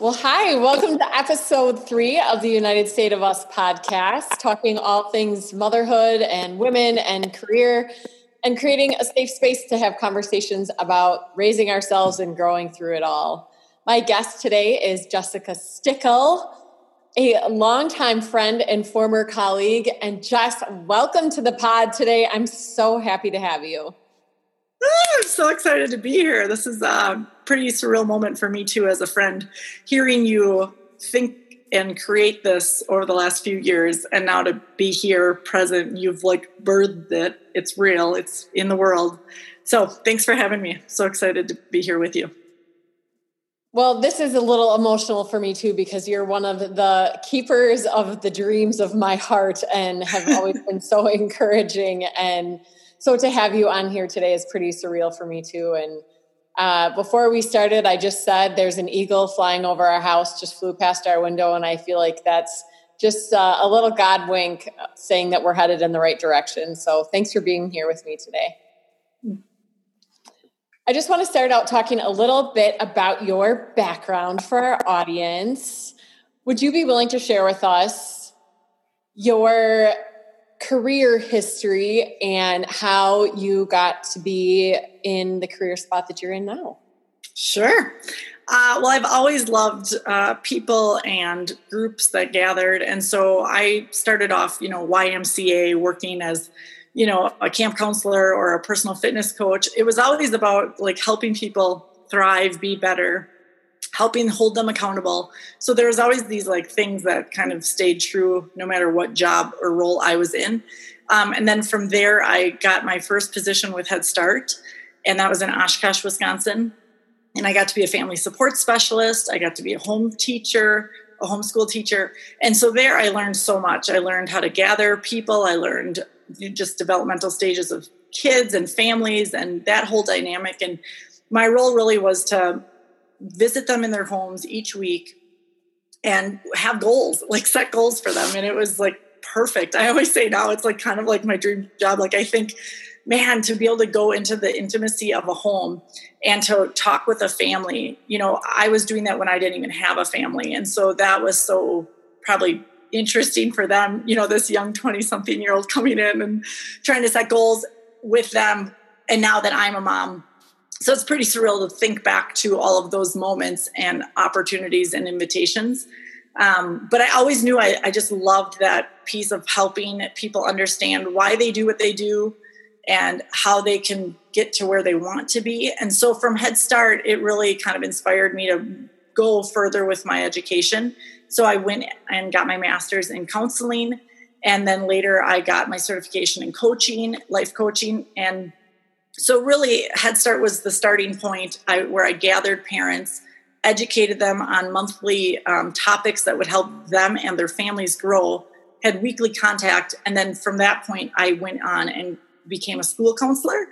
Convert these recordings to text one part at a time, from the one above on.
Well, hi, welcome to episode three of the United State of Us podcast, talking all things motherhood and women and career, and creating a safe space to have conversations about raising ourselves and growing through it all. My guest today is Jessica Stickel, a longtime friend and former colleague. And Jess, welcome to the pod today. I'm so happy to have you. Ah, I'm so excited to be here. This is a pretty surreal moment for me too, as a friend, hearing you think and create this over the last few years, and now to be here present, you've like birthed it. It's real. It's in the world. So thanks for having me. So excited to be here with you. Well, this is a little emotional for me too because you're one of the keepers of the dreams of my heart and have always been so encouraging and so to have you on here today is pretty surreal for me too. And uh, before we started, I just said there's an eagle flying over our house, just flew past our window, and I feel like that's just uh, a little God wink saying that we're headed in the right direction. So thanks for being here with me today. I just want to start out talking a little bit about your background for our audience. Would you be willing to share with us your career history and how you got to be in the career spot that you're in now. Sure. Uh, well, I've always loved uh, people and groups that gathered. And so I started off, you know, YMCA working as, you know, a camp counselor or a personal fitness coach. It was always about like helping people thrive, be better, helping hold them accountable. So there was always these like things that kind of stayed true no matter what job or role I was in. Um, and then from there, I got my first position with Head Start, and that was in Oshkosh, Wisconsin. And I got to be a family support specialist. I got to be a home teacher, a homeschool teacher. And so there I learned so much. I learned how to gather people. I learned just developmental stages of kids and families and that whole dynamic. And my role really was to visit them in their homes each week and have goals, like set goals for them. And it was like perfect. I always say now it's like kind of like my dream job. Like I think, man, to be able to go into the intimacy of a home and to talk with a family, you know, I was doing that when I didn't even have a family. And so that was so probably interesting for them, you know, this young 20 something year old coming in and trying to set goals with them. And now that I'm a mom, so it's pretty surreal to think back to all of those moments and opportunities and invitations. Um, but I always knew I, I, just loved that piece of helping people understand why they do what they do and how they can get to where they want to be. And so from Head Start, it really kind of inspired me to go further with my education. So I went and got my master's in counseling. And then later I got my certification in coaching, life coaching, and so really head start was the starting point I, where i gathered parents educated them on monthly um, topics that would help them and their families grow had weekly contact and then from that point i went on and became a school counselor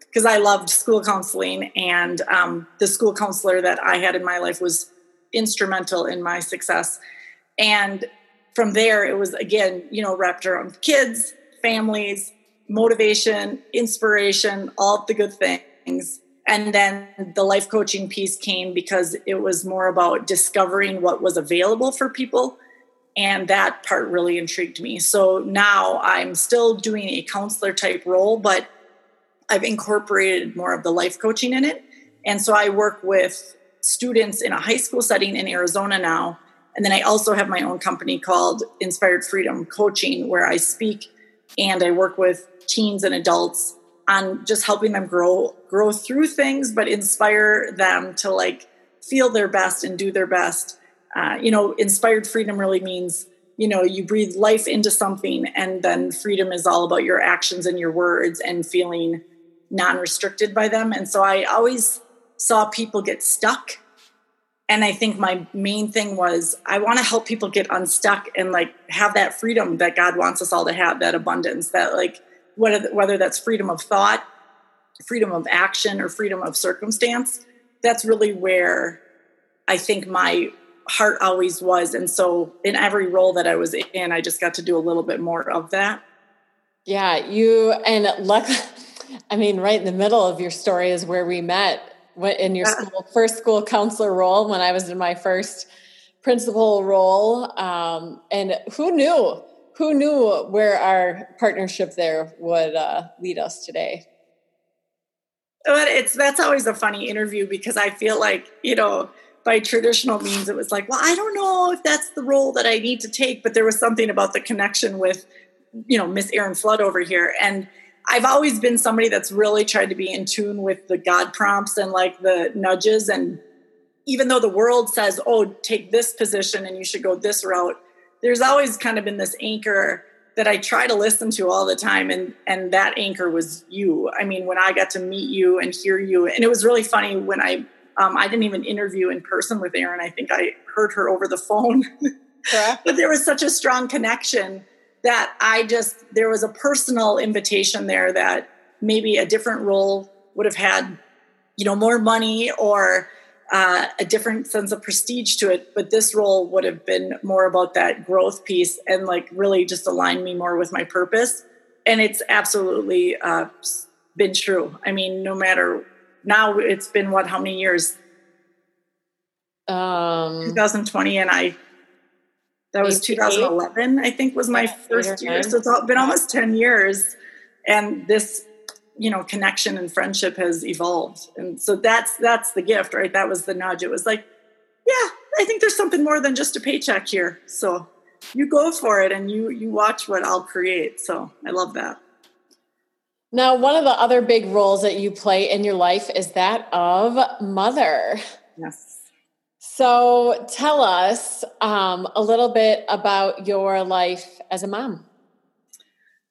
because i loved school counseling and um, the school counselor that i had in my life was instrumental in my success. And from there it was again you know wrapped around kids families motivation, inspiration, all the good things. And then the life coaching piece came because it was more about discovering what was available for people. And that part really intrigued me. So now I'm still doing a counselor type role, but I've incorporated more of the life coaching in it. And so I work with students in a high school setting in Arizona now. And then I also have my own company called Inspired Freedom Coaching, where I speak and I work with teens and adults on just helping them grow grow through things but inspire them to like feel their best and do their best. Uh, you know inspired freedom really means you know you breathe life into something and then freedom is all about your actions and your words and feeling non-restricted by them. And so i always saw people get stuck. And i think my main thing was i want to help people get unstuck and like have that freedom that god wants us all to have that abundance that like whether, whether that's freedom of thought, freedom of action, or freedom of circumstance, that's really where I think my heart always was. And so in every role that I was in, I just got to do a little bit more of that. Yeah, you and luck. I mean, right in the middle of your story is where we met. in your school, first school counselor role when I was in my first principal role. Um, and who knew? Who knew where our partnership there would uh, lead us today? But it's that's always a funny interview because I feel like you know by traditional means it was like well I don't know if that's the role that I need to take, but there was something about the connection with you know Miss Erin Flood over here and. I've always been somebody that's really tried to be in tune with the God prompts and like the nudges and even though the world says, oh, take this position and you should go this route, there's always kind of been this anchor that I try to listen to all the time. And, and that anchor was you. I mean, when I got to meet you and hear you, and it was really funny when I, um, I didn't even interview in person with Erin. I think I heard her over the phone. but there was such a strong connection that I just, there was a personal invitation there that maybe a different role would have had, you know, more money or, uh, a different sense of prestige to it. But this role would have been more about that growth piece and like really just align me more with my purpose. And it's absolutely uh, been true. I mean, no matter now, it's been what, how many years? Um, 2020, and I that was 2011, I think, was my first year. So it's been almost 10 years. And this you know connection and friendship has evolved. And so that's that's the gift right? That was the nudge. It was like yeah i think there's something more than just a paycheck here. So you go for it and you you watch what i'll create. So i love that. Now one of the other big roles that you play in your life is that of mother. Yes. So tell us um, a little bit about your life as a mom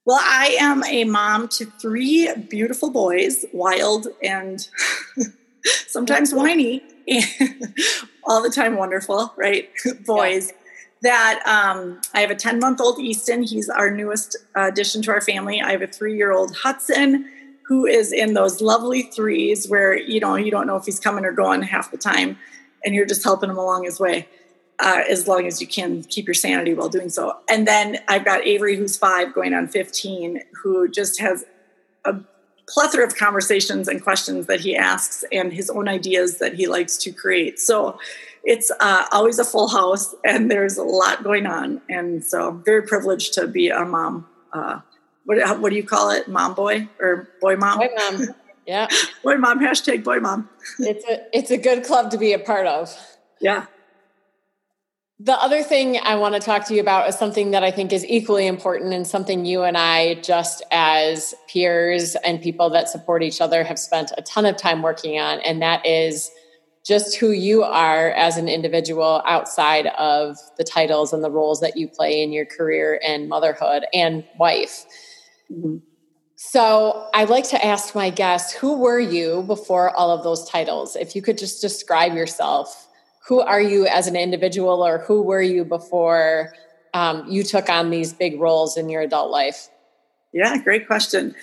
well, I am a mom to three beautiful boys, wild and sometimes whiny, and all the time wonderful, right? boys. Yeah. That um, I have a 10 month old Easton. He's our newest addition to our family. I have a three year old Hudson who is in those lovely threes where, you know, you don't know if he's coming or going half the time and you're just helping him along his way uh, as long as you can keep your sanity while doing so. And then I've got Avery, who's five, going on 15, who just has a plethora of conversations and questions that he asks and his own ideas that he likes to create. So it's uh, always a full house and there's a lot going on. And so very privileged to be a mom. Uh, what, what do you call it? Mom boy or boy mom? Boy mom. Yeah. boy mom, hashtag boy mom. it's a, it's a good club to be a part of. Yeah. The other thing I want to talk to you about is something that I think is equally important and something you and I, just as peers and people that support each other, have spent a ton of time working on. And that is just who you are as an individual outside of the titles and the roles that you play in your career and motherhood and wife. Mm-hmm. So I like to ask my guests, who were you before all of those titles? If you could just describe yourself who are you as an individual or who were you before um, you took on these big roles in your adult life? Yeah, great question.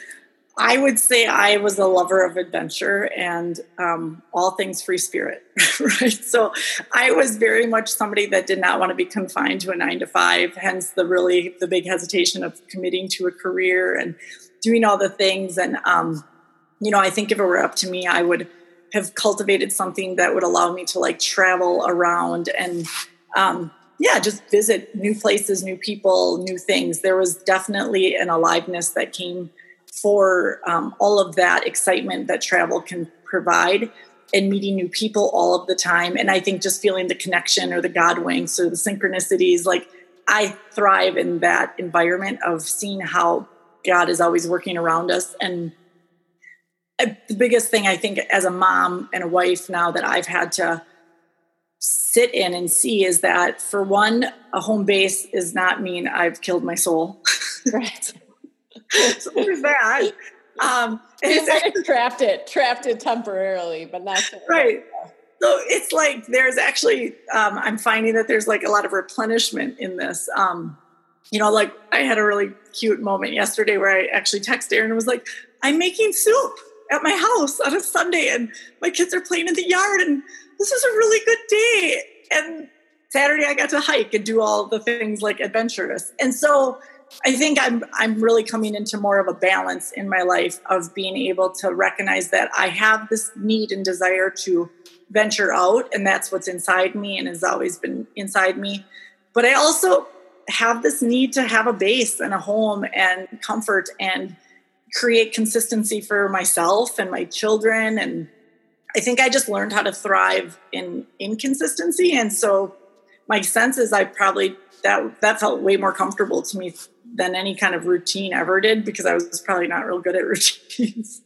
I would say I was a lover of adventure and um, all things free spirit, right? So I was very much somebody that did not want to be confined to a nine to five. Hence, the really the big hesitation of committing to a career and doing all the things. And um, you know, I think if it were up to me, I would have cultivated something that would allow me to like travel around and um, yeah just visit new places new people new things. There was definitely an aliveness that came for um, all of that excitement that travel can provide and meeting new people all of the time. And i think just feeling the connection or the god winks or the synchronicities like i thrive in that environment of seeing how god is always working around us and the biggest thing I think as a mom and a wife now that I've had to sit in and see is that for one, a home base does not mean I've killed my soul. Right. so there's that. Um, it's, trapped it, trapped it temporarily, but not right. So it's like there's actually um, I'm finding that there's like a lot of replenishment in this. Um, you know, like I had a really cute moment yesterday where I actually texted Erin and was like, "I'm making soup." At my house on a Sunday and my kids are playing in the yard and this is a really good day. And Saturday I got to hike and do all the things like adventurous. And so I think I'm I'm really coming into more of a balance in my life of being able to recognize that I have this need and desire to venture out and that's what's inside me and has always been inside me. But I also have this need to have a base and a home and comfort and create consistency for myself and my children. And I think I just learned how to thrive in inconsistency. And so my sense is I probably that that felt way more comfortable to me than any kind of routine ever did because I was probably not real good at routines.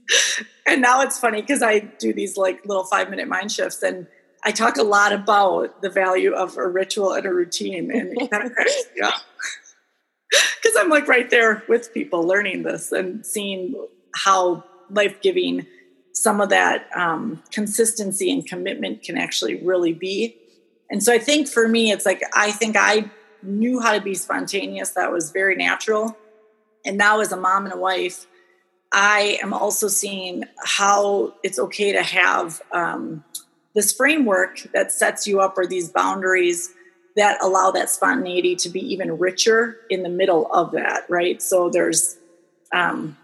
and now it's funny because I do these like little five minute mind shifts and I talk a lot about the value of a ritual and a routine and it Because I'm like right there with people learning this and seeing how life giving some of that um, consistency and commitment can actually really be. And so I think for me, it's like I think I knew how to be spontaneous. That was very natural. And now, as a mom and a wife, I am also seeing how it's okay to have um, this framework that sets you up or these boundaries that allow that spontaneity to be even richer in the middle of that, right? So there's um,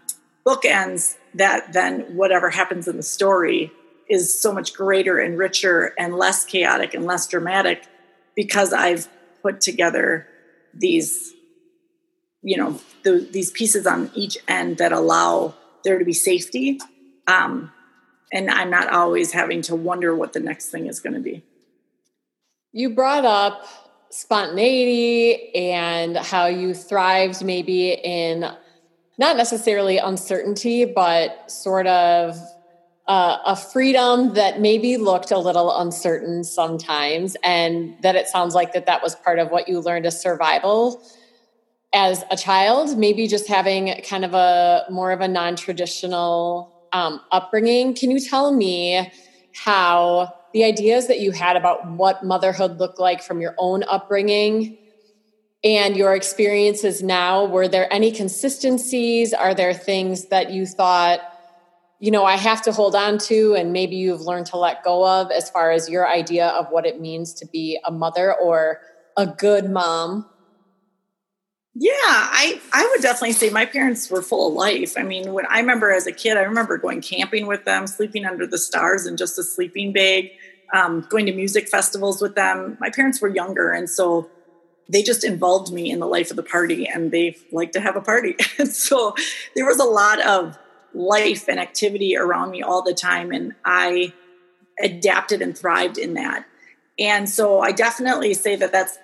bookends that then whatever happens in the story is so much greater and richer and less chaotic and less dramatic because I've put together these you know the, these pieces on each end that allow there to be safety um, and i'm not always having to wonder what the next thing is going to be you brought up spontaneity and how you thrived maybe in not necessarily uncertainty but sort of uh, a freedom that maybe looked a little uncertain sometimes and that it sounds like that that was part of what you learned as survival as a child maybe just having kind of a more of a non-traditional um, upbringing. Can you tell me how the ideas that you had about what motherhood looked like from your own upbringing and your experiences now were there any consistencies are there things that you thought you know, I have to hold on to and maybe you've learned to let go of as far as your idea of what it means to be a mother or a good mom? Yeah, I I would definitely say my parents were full of life. I mean, when I remember as a kid, I remember going camping with them, sleeping under the stars in just a sleeping bag, um, going to music festivals with them. My parents were younger, and so they just involved me in the life of the party, and they like to have a party. and so there was a lot of life and activity around me all the time and i adapted and thrived in that and so i definitely say that that's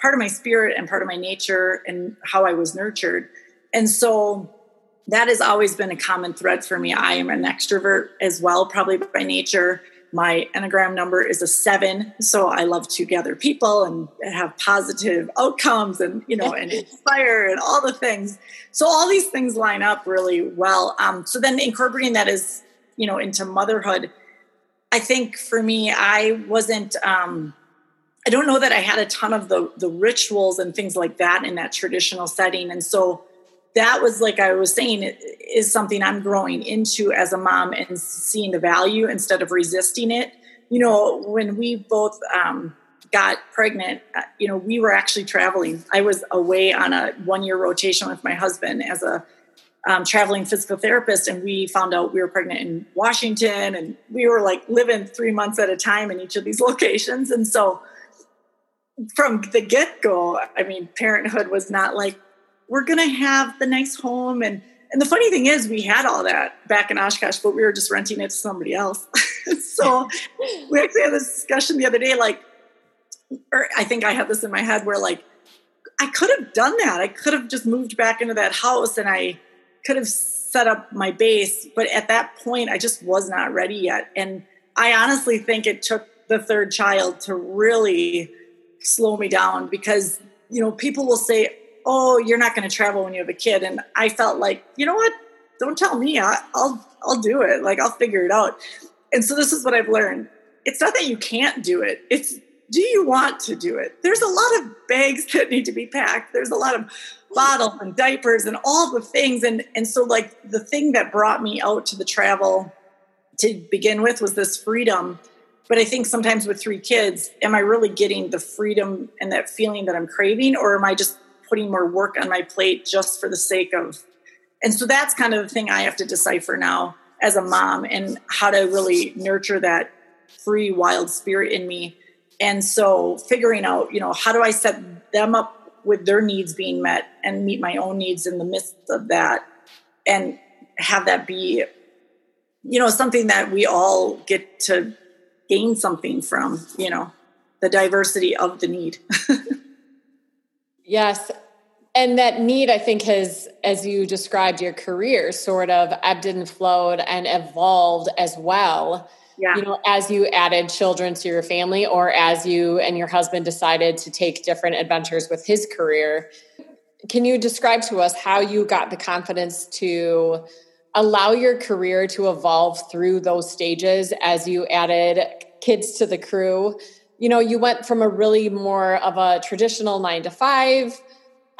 part of my spirit and part of my nature and how i was nurtured. And so that has always been a common thread for me. I am an extrovert as well probably by nature. My enneagram number is a seven so i love to gather people and have positive outcomes and you know and inspire and all the things. So all these things line up really well. Um, so then incorporating that is you know into motherhood i think for me i wasn't um, i don't know that i had a ton of the the rituals and things like that in that traditional setting and so that was like I was saying, it is something I'm growing into as a mom and seeing the value instead of resisting it. You know, when we both um, got pregnant, uh, you know, we were actually traveling. I was away on a one year rotation with my husband as a um, traveling physical therapist, and we found out we were pregnant in Washington, and we were like living three months at a time in each of these locations. And so, from the get go, I mean, parenthood was not like we're going to have the nice home and and the funny thing is we had all that back in oshkosh but we were just renting it to somebody else. So we actually had this discussion the other day like or i think i had this in my head where like i could have done that. I could have just moved back into that house and i could have set up my base but at that point i just was not ready yet. And i honestly think it took the third child to really slow me down because you know people will say oh, you're not going to travel when you have a kid. And I felt like, you know what? Don't tell me. I, I'll I'll do it. Like I'll figure it out. And so this is what I've learned. It's not that you can't do it. It's do you want to do it? There's a lot of bags that need to be packed. There's a lot of bottles and diapers and all the things. And and so like the thing that brought me out to the travel to begin with was this freedom. But I think sometimes with three kids, am I really getting the freedom and that feeling that I'm craving, or am I just putting more work on my plate just for the sake of and so that's kind of the thing i have to decipher now as a mom and how to really nurture that free wild spirit in me. And so figuring out you know how do i set them up with their needs being met and meet my own needs in the midst of that and have that be you know something that we all get to gain something from you know the diversity of the need. Yes. And that need i think has as you described your career sort of ebbed and flowed and evolved as well. Yeah. you know as you added children to your family or as you and your husband decided to take different adventures with his career can you describe to us how you got the confidence to allow your career to evolve through those stages as you added kids to the crew. You know you went from a really more of a traditional nine to five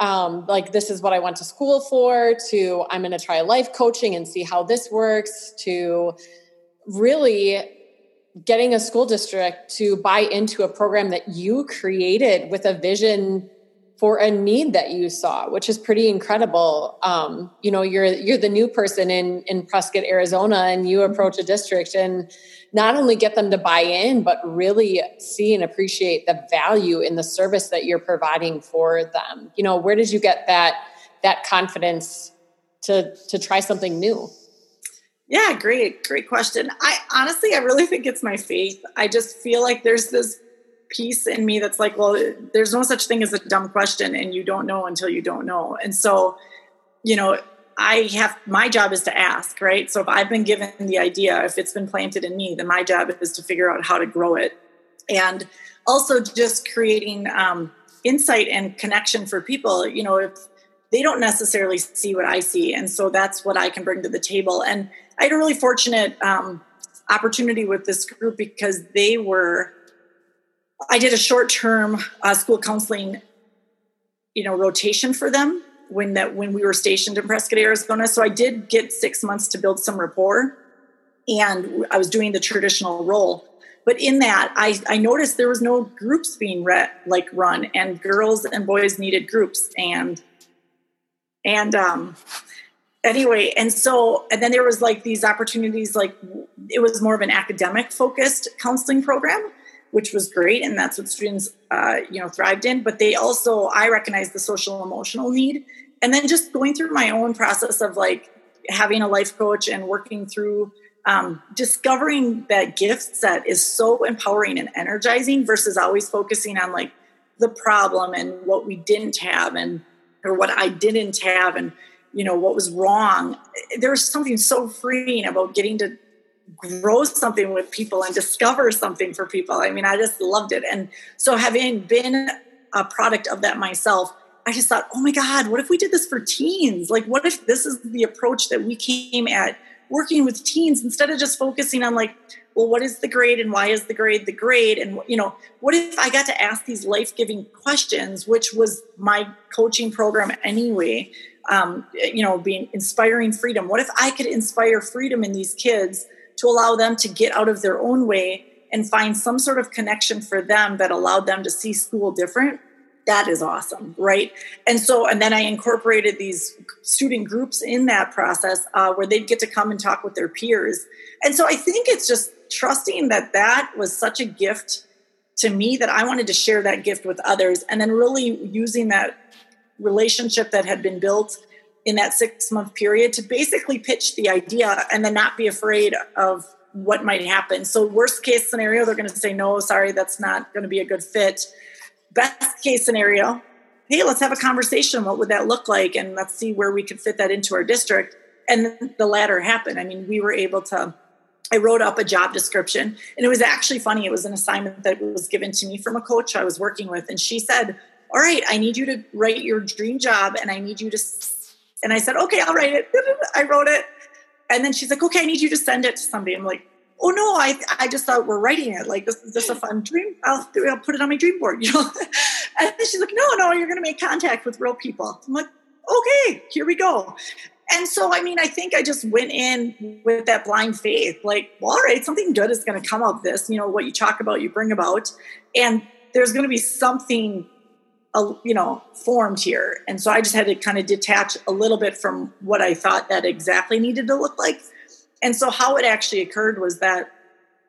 um, like this is what i went to school for to i'm going to try life coaching and see how this works to really getting a school district to buy into a program that you created with a vision for a need that you saw, which is pretty incredible. Um, you know, you're you're the new person in in Prescott, Arizona, and you approach a district and not only get them to buy in, but really see and appreciate the value in the service that you're providing for them. You know, where did you get that that confidence to to try something new? Yeah, great, great question. I honestly, I really think it's my faith. I just feel like there's this piece in me that's like, well, there's no such thing as a dumb question, and you don't know until you don't know. And so, you know, I have my job is to ask, right? So if I've been given the idea, if it's been planted in me, then my job is to figure out how to grow it, and also just creating um, insight and connection for people. You know, if they don't necessarily see what I see, and so that's what I can bring to the table. And I had a really fortunate um, opportunity with this group because they were. I did a short term uh, school counseling, you know, rotation for them when that when we were stationed in Prescott, Arizona. So I did get six months to build some rapport, and I was doing the traditional role. But in that, I, I noticed there was no groups being re- like run, and girls and boys needed groups, and and um, anyway and so and then there was like these opportunities like it was more of an academic focused counseling program which was great and that's what students uh, you know thrived in but they also i recognized the social emotional need. And then just going through my own process of like having a life coach and working through um, discovering that gift set is so empowering and energizing versus always focusing on like the problem and what we didn't have and or what i didn't have and you know what was wrong. There's something so freeing about getting to grow something with people and discover something for people. I mean i just loved it. And so having been a product of that myself i just thought oh my god what if we did this for teens? Like what if this is the approach that we came at working with teens instead of just focusing on like well what is the grade and why is the grade the grade? And you know what if i got to ask these life-giving questions which was my coaching program anyway um, you know, being inspiring freedom. What if I could inspire freedom in these kids to allow them to get out of their own way and find some sort of connection for them that allowed them to see school different? That is awesome, right? And so, and then I incorporated these student groups in that process uh, where they'd get to come and talk with their peers. And so I think it's just trusting that that was such a gift to me that I wanted to share that gift with others and then really using that relationship that had been built in that six month period to basically pitch the idea and then not be afraid of what might happen. So, worst case scenario, they're going to say, no, sorry, that's not going to be a good fit. Best case scenario, hey, let's have a conversation. What would that look like? And let's see where we could fit that into our district. And the latter happened. I mean, we were able to. I wrote up a job description, and it was actually funny. It was an assignment that was given to me from a coach I was working with, and she said, all right, I need you to write your dream job and I need you to, and I said, okay, I'll write it. I wrote it. And then she's like, okay, I need you to send it to somebody. I'm like, oh no, I, I just thought we're writing it. Like, this is just a fun dream. I'll, I'll put it on my dream board, you know? and she's like, no, no, you're going to make contact with real people. I'm like, okay, here we go. And so, I mean, I think I just went in with that blind faith, like, well, all right, something good is going to come of this. You know, what you talk about, you bring about. And there's going to be something you know formed here. And so i just had to kind of detach a little bit from what i thought that exactly needed to look like. And so how it actually occurred was that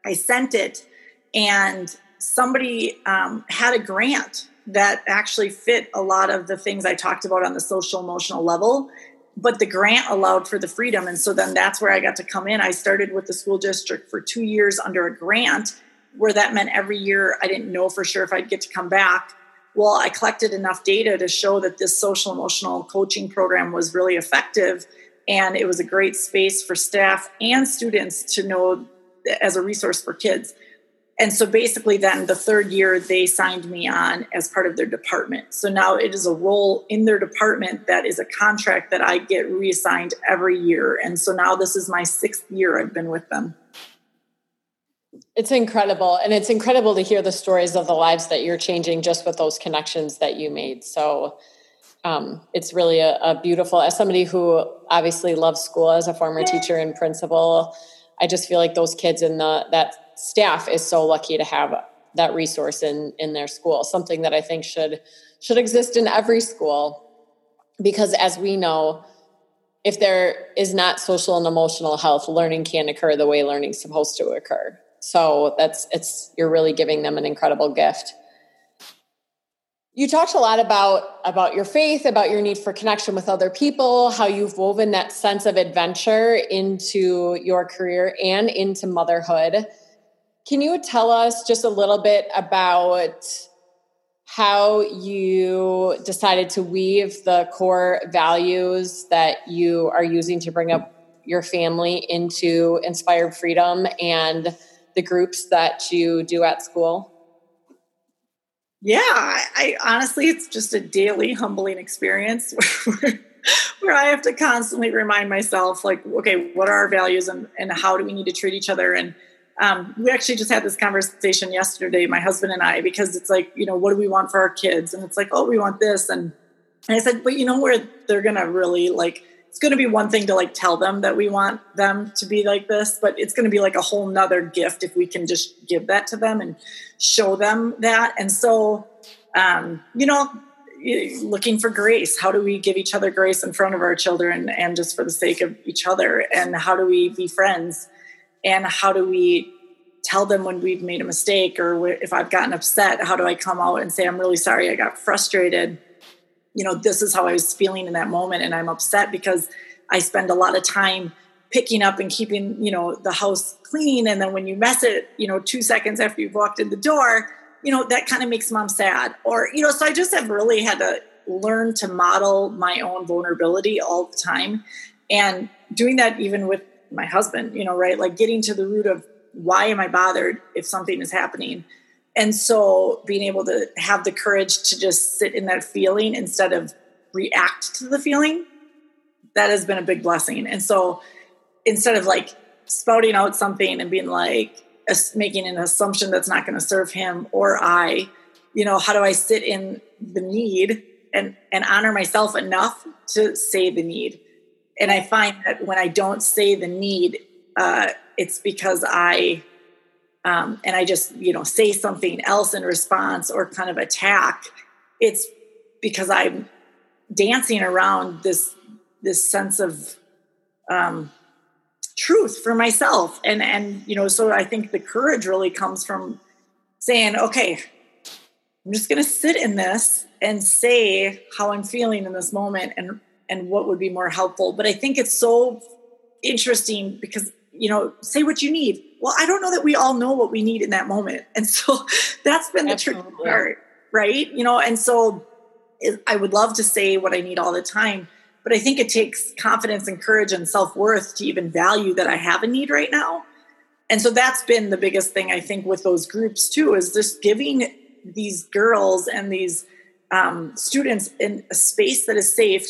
i sent it and somebody um, had a grant that actually fit a lot of the things i talked about on the social emotional level but the grant allowed for the freedom. And so then that's where i got to come in. I started with the school district for two years under a grant where that meant every year i didn't know for sure if i'd get to come back well, I collected enough data to show that this social emotional coaching program was really effective. And it was a great space for staff and students to know as a resource for kids. And so basically, then the third year, they signed me on as part of their department. So now it is a role in their department that is a contract that I get reassigned every year. And so now this is my sixth year I've been with them. It's incredible. And it's incredible to hear the stories of the lives that you're changing just with those connections that you made. So um, it's really a, a, beautiful, as somebody who obviously loves school as a former teacher and principal, I just feel like those kids and the, that staff is so lucky to have that resource in, in their school, something that I think should, should exist in every school. Because as we know, if there is not social and emotional health, learning can't occur the way learning's supposed to occur. So that's it's you're really giving them an incredible gift. You talked a lot about about your faith, about your need for connection with other people, how you've woven that sense of adventure into your career and into motherhood. Can you tell us just a little bit about how you decided to weave the core values that you are using to bring up your family into inspired freedom and the groups that you do at school? Yeah, I, I honestly, it's just a daily humbling experience where I have to constantly remind myself, like, okay, what are our values and, and how do we need to treat each other? And um, we actually just had this conversation yesterday, my husband and I, because it's like, you know, what do we want for our kids? And it's like, oh, we want this. And, and I said, but you know where they're going to really like it's going to be one thing to like tell them that we want them to be like this but it's going to be like a whole nother gift if we can just give that to them and show them that. And so um, you know looking for grace. How do we give each other grace in front of our children and just for the sake of each other? And how do we be friends? And how do we tell them when we've made a mistake or if i've gotten upset how do i come out and say i'm really sorry i got frustrated you know, this is how I was feeling in that moment. And I'm upset because I spend a lot of time picking up and keeping, you know, the house clean. And then when you mess it, you know, two seconds after you've walked in the door, you know, that kind of makes mom sad. Or, you know, so I just have really had to learn to model my own vulnerability all the time. And doing that even with my husband, you know, right? Like getting to the root of why am I bothered if something is happening? And so being able to have the courage to just sit in that feeling instead of react to the feeling, that has been a big blessing. And so instead of like spouting out something and being like, making an assumption that's not going to serve him or I, you know, how do I sit in the need and, and honor myself enough to say the need? And I find that when I don't say the need, uh, it's because I um, and I just, you know, say something else in response or kind of attack, it's because I'm dancing around this this sense of um, truth for myself, and and you know, so I think the courage really comes from saying, okay, I'm just going to sit in this and say how I'm feeling in this moment, and and what would be more helpful. But I think it's so interesting because you know, say what you need. Well, I don't know that we all know what we need in that moment. And so that's been the Absolutely. tricky part, right? You know, and so I would love to say what I need all the time, but I think it takes confidence and courage and self worth to even value that I have a need right now. And so that's been the biggest thing I think with those groups too, is just giving these girls and these um, students in a space that is safe,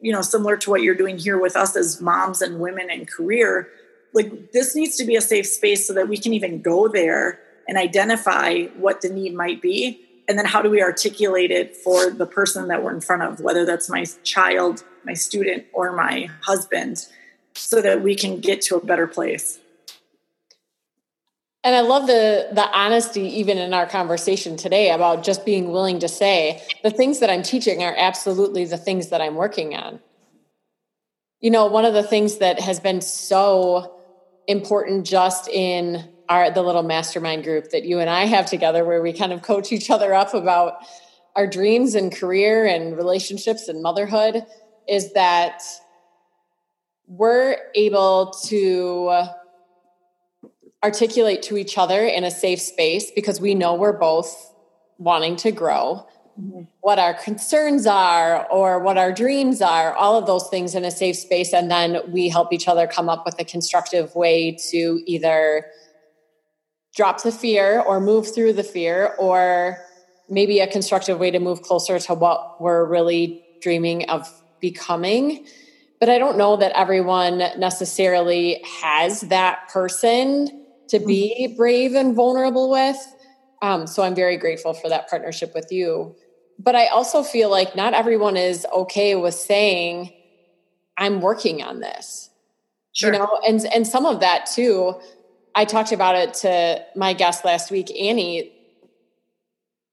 you know, similar to what you're doing here with us as moms and women and career like this needs to be a safe space so that we can even go there and identify what the need might be and then how do we articulate it for the person that we're in front of whether that's my child my student or my husband so that we can get to a better place And I love the the honesty even in our conversation today about just being willing to say the things that I'm teaching are absolutely the things that I'm working on. You know, one of the things that has been so important just in our the little mastermind group that you and I have together where we kind of coach each other up about our dreams and career and relationships and motherhood is that we're able to articulate to each other in a safe space because we know we're both wanting to grow mm-hmm. what our concerns are or what our dreams are all of those things in a safe space and then we help each other come up with a constructive way to either drop the fear or move through the fear or maybe a constructive way to move closer to what we're really dreaming of becoming but i don't know that everyone necessarily has that person to be mm-hmm. brave and vulnerable with. Um, so I'm very grateful for that partnership with you. But I also feel like not everyone is okay with saying, I'm working on this. Sure. You know, and and some of that too, I talked about it to my guest last week, Annie.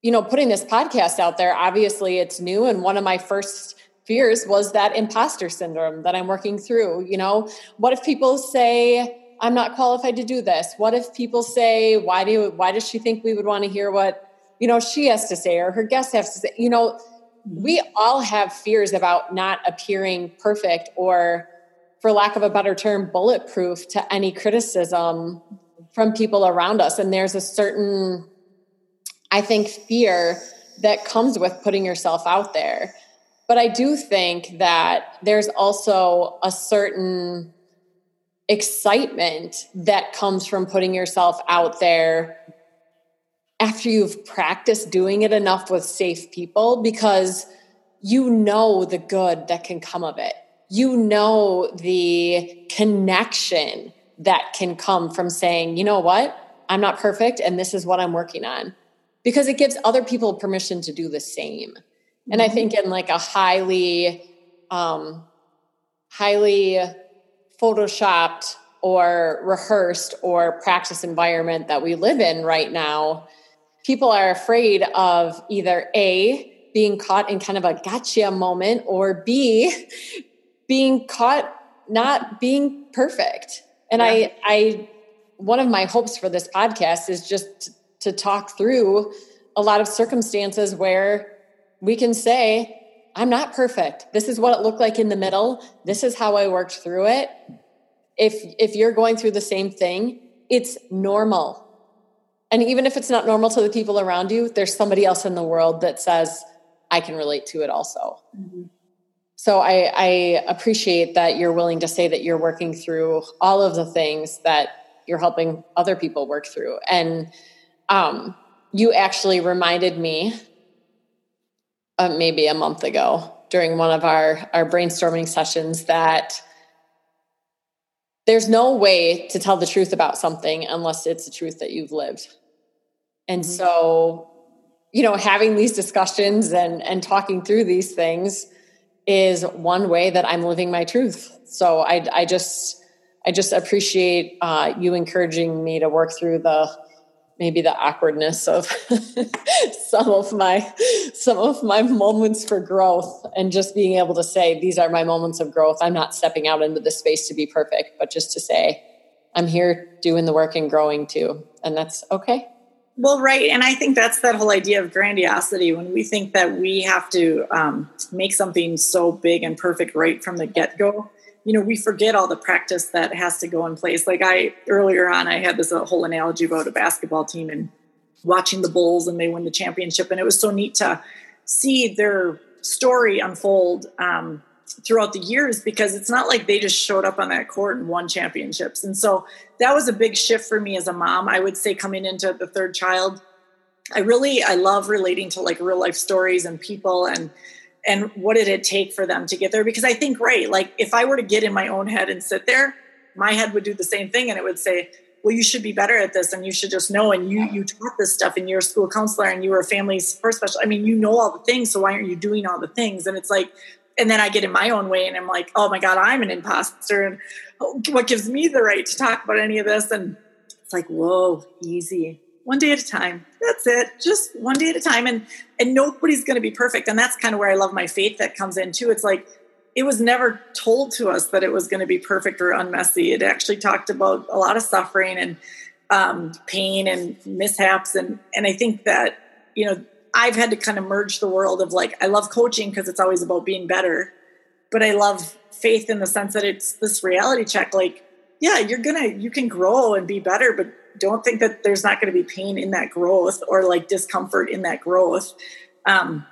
You know, putting this podcast out there, obviously it's new. And one of my first fears was that imposter syndrome that I'm working through. You know, what if people say, I'm not qualified to do this. What if people say, why do why does she think we would want to hear what, you know, she has to say or her guests have to say? You know, we all have fears about not appearing perfect or for lack of a better term, bulletproof to any criticism from people around us. And there's a certain, I think, fear that comes with putting yourself out there. But I do think that there's also a certain excitement that comes from putting yourself out there after you've practiced doing it enough with safe people because you know the good that can come of it. You know the connection that can come from saying, you know what, I'm not perfect and this is what I'm working on. Because it gives other people permission to do the same. Mm-hmm. And I mm-hmm. think in like a highly, um, highly photoshopped or rehearsed or practice environment that we live in right now, people are afraid of either A, being caught in kind of a gotcha moment, or B, being caught not being perfect. And yeah. I, I, one of my hopes for this podcast is just to talk through a lot of circumstances where we can say, I'm not perfect. This is what it looked like in the middle. This is how I worked through it. If if you're going through the same thing, it's normal. And even if it's not normal to the people around you, there's somebody else in the world that says, I can relate to it also. Mm-hmm. So I, I appreciate that you're willing to say that you're working through all of the things that you're helping other people work through. And um, you actually reminded me uh, maybe a month ago during one of our, our brainstorming sessions that there's no way to tell the truth about something unless it's the truth that you've lived. And mm-hmm. so, you know, having these discussions and and talking through these things is one way that I'm living my truth. So I I just I just appreciate uh, you encouraging me to work through the maybe the awkwardness of some of my some of my moments for growth and just being able to say these are my moments of growth i'm not stepping out into the space to be perfect but just to say i'm here doing the work and growing too and that's okay well right and i think that's that whole idea of grandiosity when we think that we have to um, make something so big and perfect right from the get-go you know we forget all the practice that has to go in place. Like i earlier on i had this uh, whole analogy about a basketball team and watching the bulls and they win the championship and it was so neat to see their story unfold um, throughout the years because it's not like they just showed up on that court and won championships. And so that was a big shift for me as a mom. I would say coming into the third child i really i love relating to like real life stories and people and and what did it take for them to get there? Because i think right like if i were to get in my own head and sit there my head would do the same thing and it would say well you should be better at this and you should just know and you you taught this stuff and you're a school counselor and you were a family support special i mean you know all the things so why aren't you doing all the things? And it's like and then i get in my own way and i'm like oh my god i'm an imposter and what gives me the right to talk about any of this and it's like, whoa, easy. One day at a time. That's it. Just one day at a time. And and nobody's gonna be perfect. And that's kind of where I love my faith that comes in too. It's like it was never told to us that it was going to be perfect or unmessy. It actually talked about a lot of suffering and um, pain and mishaps, and and I think that you know I've had to kind of merge the world of like I love coaching because it's always about being better, but I love faith in the sense that it's this reality check. Like, yeah, you're gonna you can grow and be better, but don't think that there's not going to be pain in that growth or like discomfort in that growth. Um,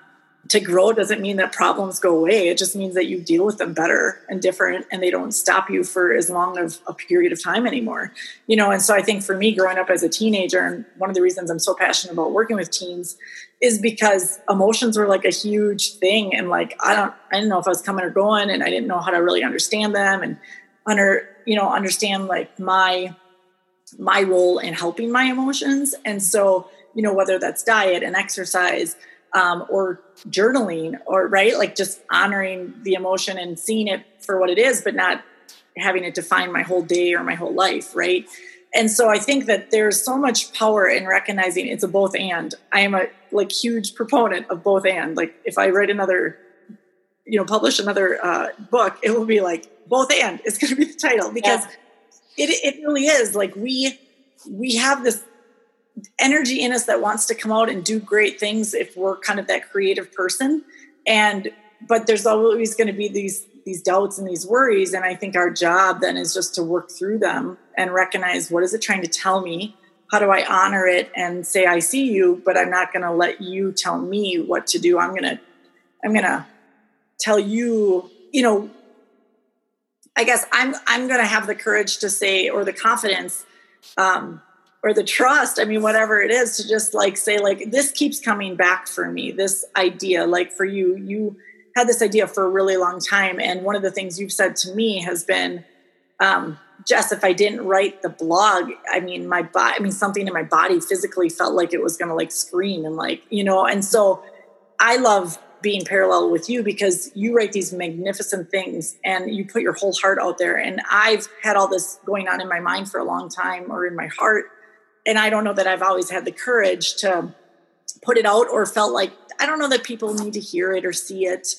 to grow doesn't mean that problems go away. It just means that you deal with them better and different and they don't stop you for as long of a period of time anymore. You know, and so I think for me growing up as a teenager and one of the reasons I'm so passionate about working with teens is because emotions were like a huge thing and like I don't I didn't know if I was coming or going and I didn't know how to really understand them and under you know understand like my my role in helping my emotions and so you know whether that's diet and exercise um, or journaling or right? Like just honoring the emotion and seeing it for what it is but not having it define my whole day or my whole life right? And so i think that there's so much power in recognizing it's a both and. I am a like huge proponent of both and. Like if i write another you know publish another uh, book it will be like both and it's going to be the title because yeah. it, it really is. Like we we have this energy in us that wants to come out and do great things if we're kind of that creative person. And but there's always going to be these these doubts and these worries. And i think our job then is just to work through them and recognize what is it trying to tell me? How do i honor it and say i see you but i'm not going to let you tell me what to do. I'm going to i'm going to tell you you know i guess i'm i'm going to have the courage to say or the confidence um, or the trust i mean whatever it is to just like say like this keeps coming back for me this idea like for you you had this idea for a really long time and one of the things you've said to me has been um, jess if i didn't write the blog i mean my body i mean something in my body physically felt like it was going to like scream and like you know and so i love being parallel with you because you write these magnificent things and you put your whole heart out there and i've had all this going on in my mind for a long time or in my heart and I don't know that I've always had the courage to put it out or felt like I don't know that people need to hear it or see it.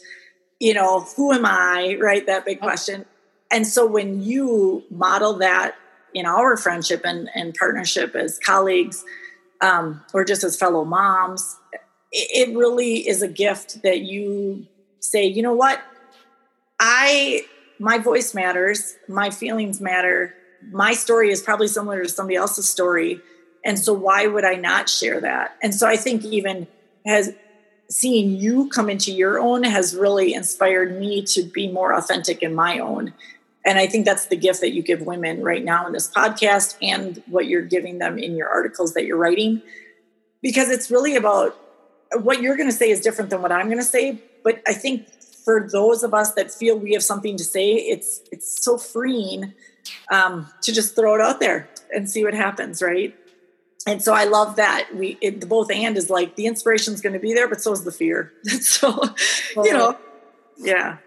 You know, who am I? Right? That big question. And so when you model that in our friendship and, and partnership as colleagues um, or just as fellow moms, it, it really is a gift that you say, you know what? I, my voice matters, my feelings matter. My story is probably similar to somebody else's story and so why would I not share that? And so I think even has seeing you come into your own has really inspired me to be more authentic in my own. And I think that's the gift that you give women right now in this podcast and what you're giving them in your articles that you're writing. Because it's really about what you're going to say is different than what I'm going to say. But I think for those of us that feel we have something to say, it's it's so freeing um, to just throw it out there and see what happens, right? And so I love that we it, the both and is like the inspiration is going to be there, but so is the fear. so you know, yeah,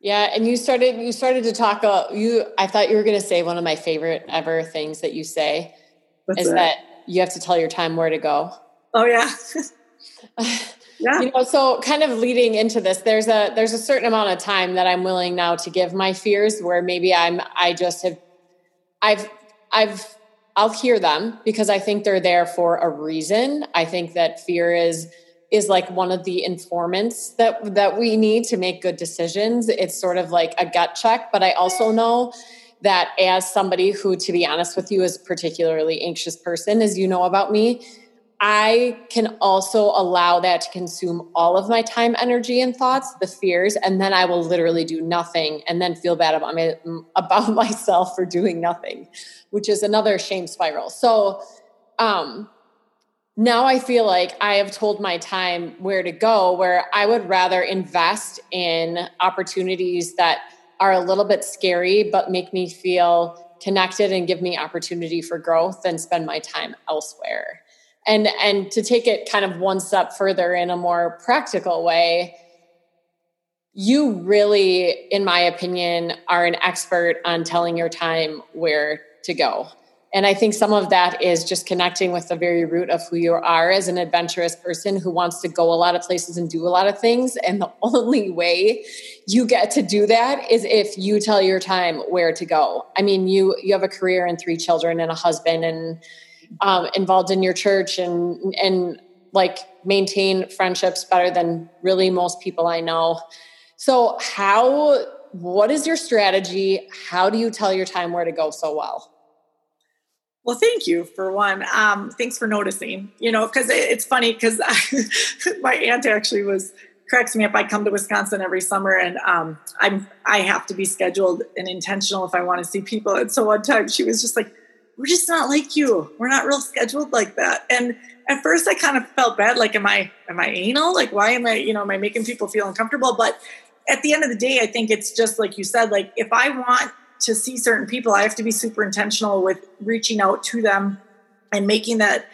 yeah. And you started you started to talk. Uh, you I thought you were going to say one of my favorite ever things that you say What's is that? that you have to tell your time where to go. Oh yeah. yeah. You know, so kind of leading into this, there's a there's a certain amount of time that I'm willing now to give my fears where maybe I'm I just have I've I've I'll hear them because I think they're there for a reason. I think that fear is is like one of the informants that that we need to make good decisions. It's sort of like a gut check, but I also know that as somebody who to be honest with you is particularly anxious person as you know about me, I can also allow that to consume all of my time, energy, and thoughts, the fears, and then I will literally do nothing and then feel bad about, my, about myself for doing nothing, which is another shame spiral. So um, now I feel like I have told my time where to go, where I would rather invest in opportunities that are a little bit scary, but make me feel connected and give me opportunity for growth than spend my time elsewhere and and to take it kind of one step further in a more practical way you really in my opinion are an expert on telling your time where to go And I think some of that is just connecting with the very root of who you are as an adventurous person who wants to go a lot of places and do a lot of things. And the only way you get to do that is if you tell your time where to go. I mean, you you have a career and three children and a husband and um, involved in your church and and like maintain friendships better than really most people I know. So how what is your strategy? How do you tell your time where to go so well? Well, thank you for one. Um, thanks for noticing. You know, because it's funny because my aunt actually was corrects me if I come to Wisconsin every summer, and um, I'm I have to be scheduled and intentional if I want to see people. And so one time she was just like, "We're just not like you. We're not real scheduled like that." And at first, I kind of felt bad. Like, am I am I anal? Like, why am I? You know, am I making people feel uncomfortable? But at the end of the day, I think it's just like you said. Like, if I want to see certain people, I have to be super intentional with reaching out to them and making that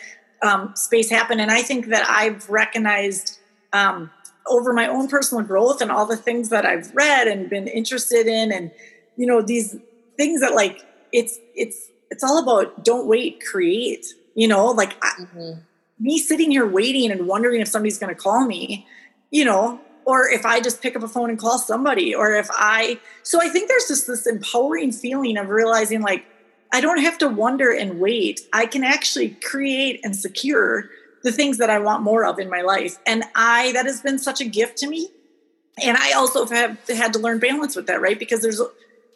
um, space happen. And I think that I've recognized um, over my own personal growth and all the things that I've read and been interested in, and you know these things that like it's it's it's all about don't wait, create. You know, like mm-hmm. Me sitting here waiting and wondering if somebody's going to call me. You know, or if I just pick up a phone and call somebody, or if I, so I think there's just this empowering feeling of realizing like, I don't have to wonder and wait. I can actually create and secure the things that I want more of in my life. And I, that has been such a gift to me. And I also have had to learn balance with that, right? Because there's,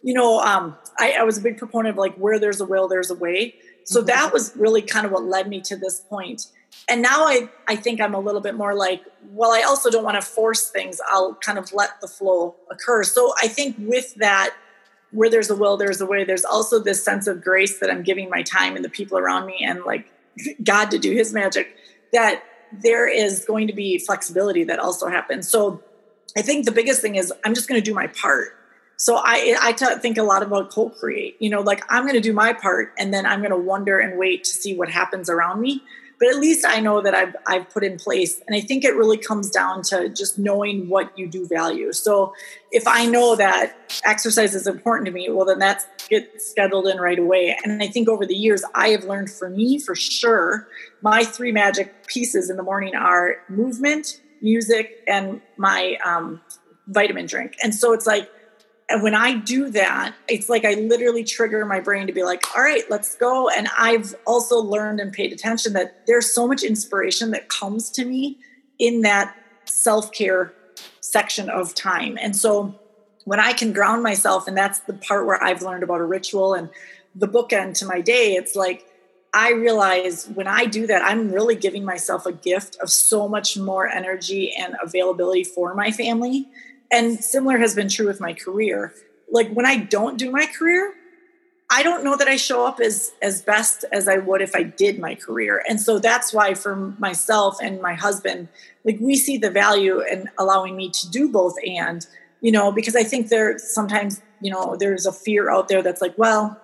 you know, um, I, I was a big proponent of like where there's a will, there's a way. So mm-hmm. that was really kind of what led me to this point. and now I, I think I'm a little bit more like, well, I also don't want to force things. I'll kind of let the flow occur. So I think with that, where there's a will, there's a way. There's also this sense of grace that I'm giving my time and the people around me and like God to do his magic, that there is going to be flexibility that also happens. So I think the biggest thing is I'm just going to do my part. So I, I t- think a lot about co-create, you know, like I'm going to do my part and then I'm going to wonder and wait to see what happens around me but at least I know that I've, I've put in place. And I think it really comes down to just knowing what you do value. So if I know that exercise is important to me, well, then that's get scheduled in right away. And I think over the years, I have learned for me, for sure, my three magic pieces in the morning are movement, music, and my um, vitamin drink. And so it's like, when I do that, it's like I literally trigger my brain to be like, all right, let's go. And I've also learned and paid attention that there's so much inspiration that comes to me in that self care section of time. And so when I can ground myself, and that's the part where I've learned about a ritual and the bookend to my day, it's like I realize when I do that, I'm really giving myself a gift of so much more energy and availability for my family and similar has been true with my career. Like when i don't do my career i don't know that i show up as as best as i would if i did my career. And so that's why for myself and my husband like we see the value in allowing me to do both and you know because i think there sometimes you know there's a fear out there that's like well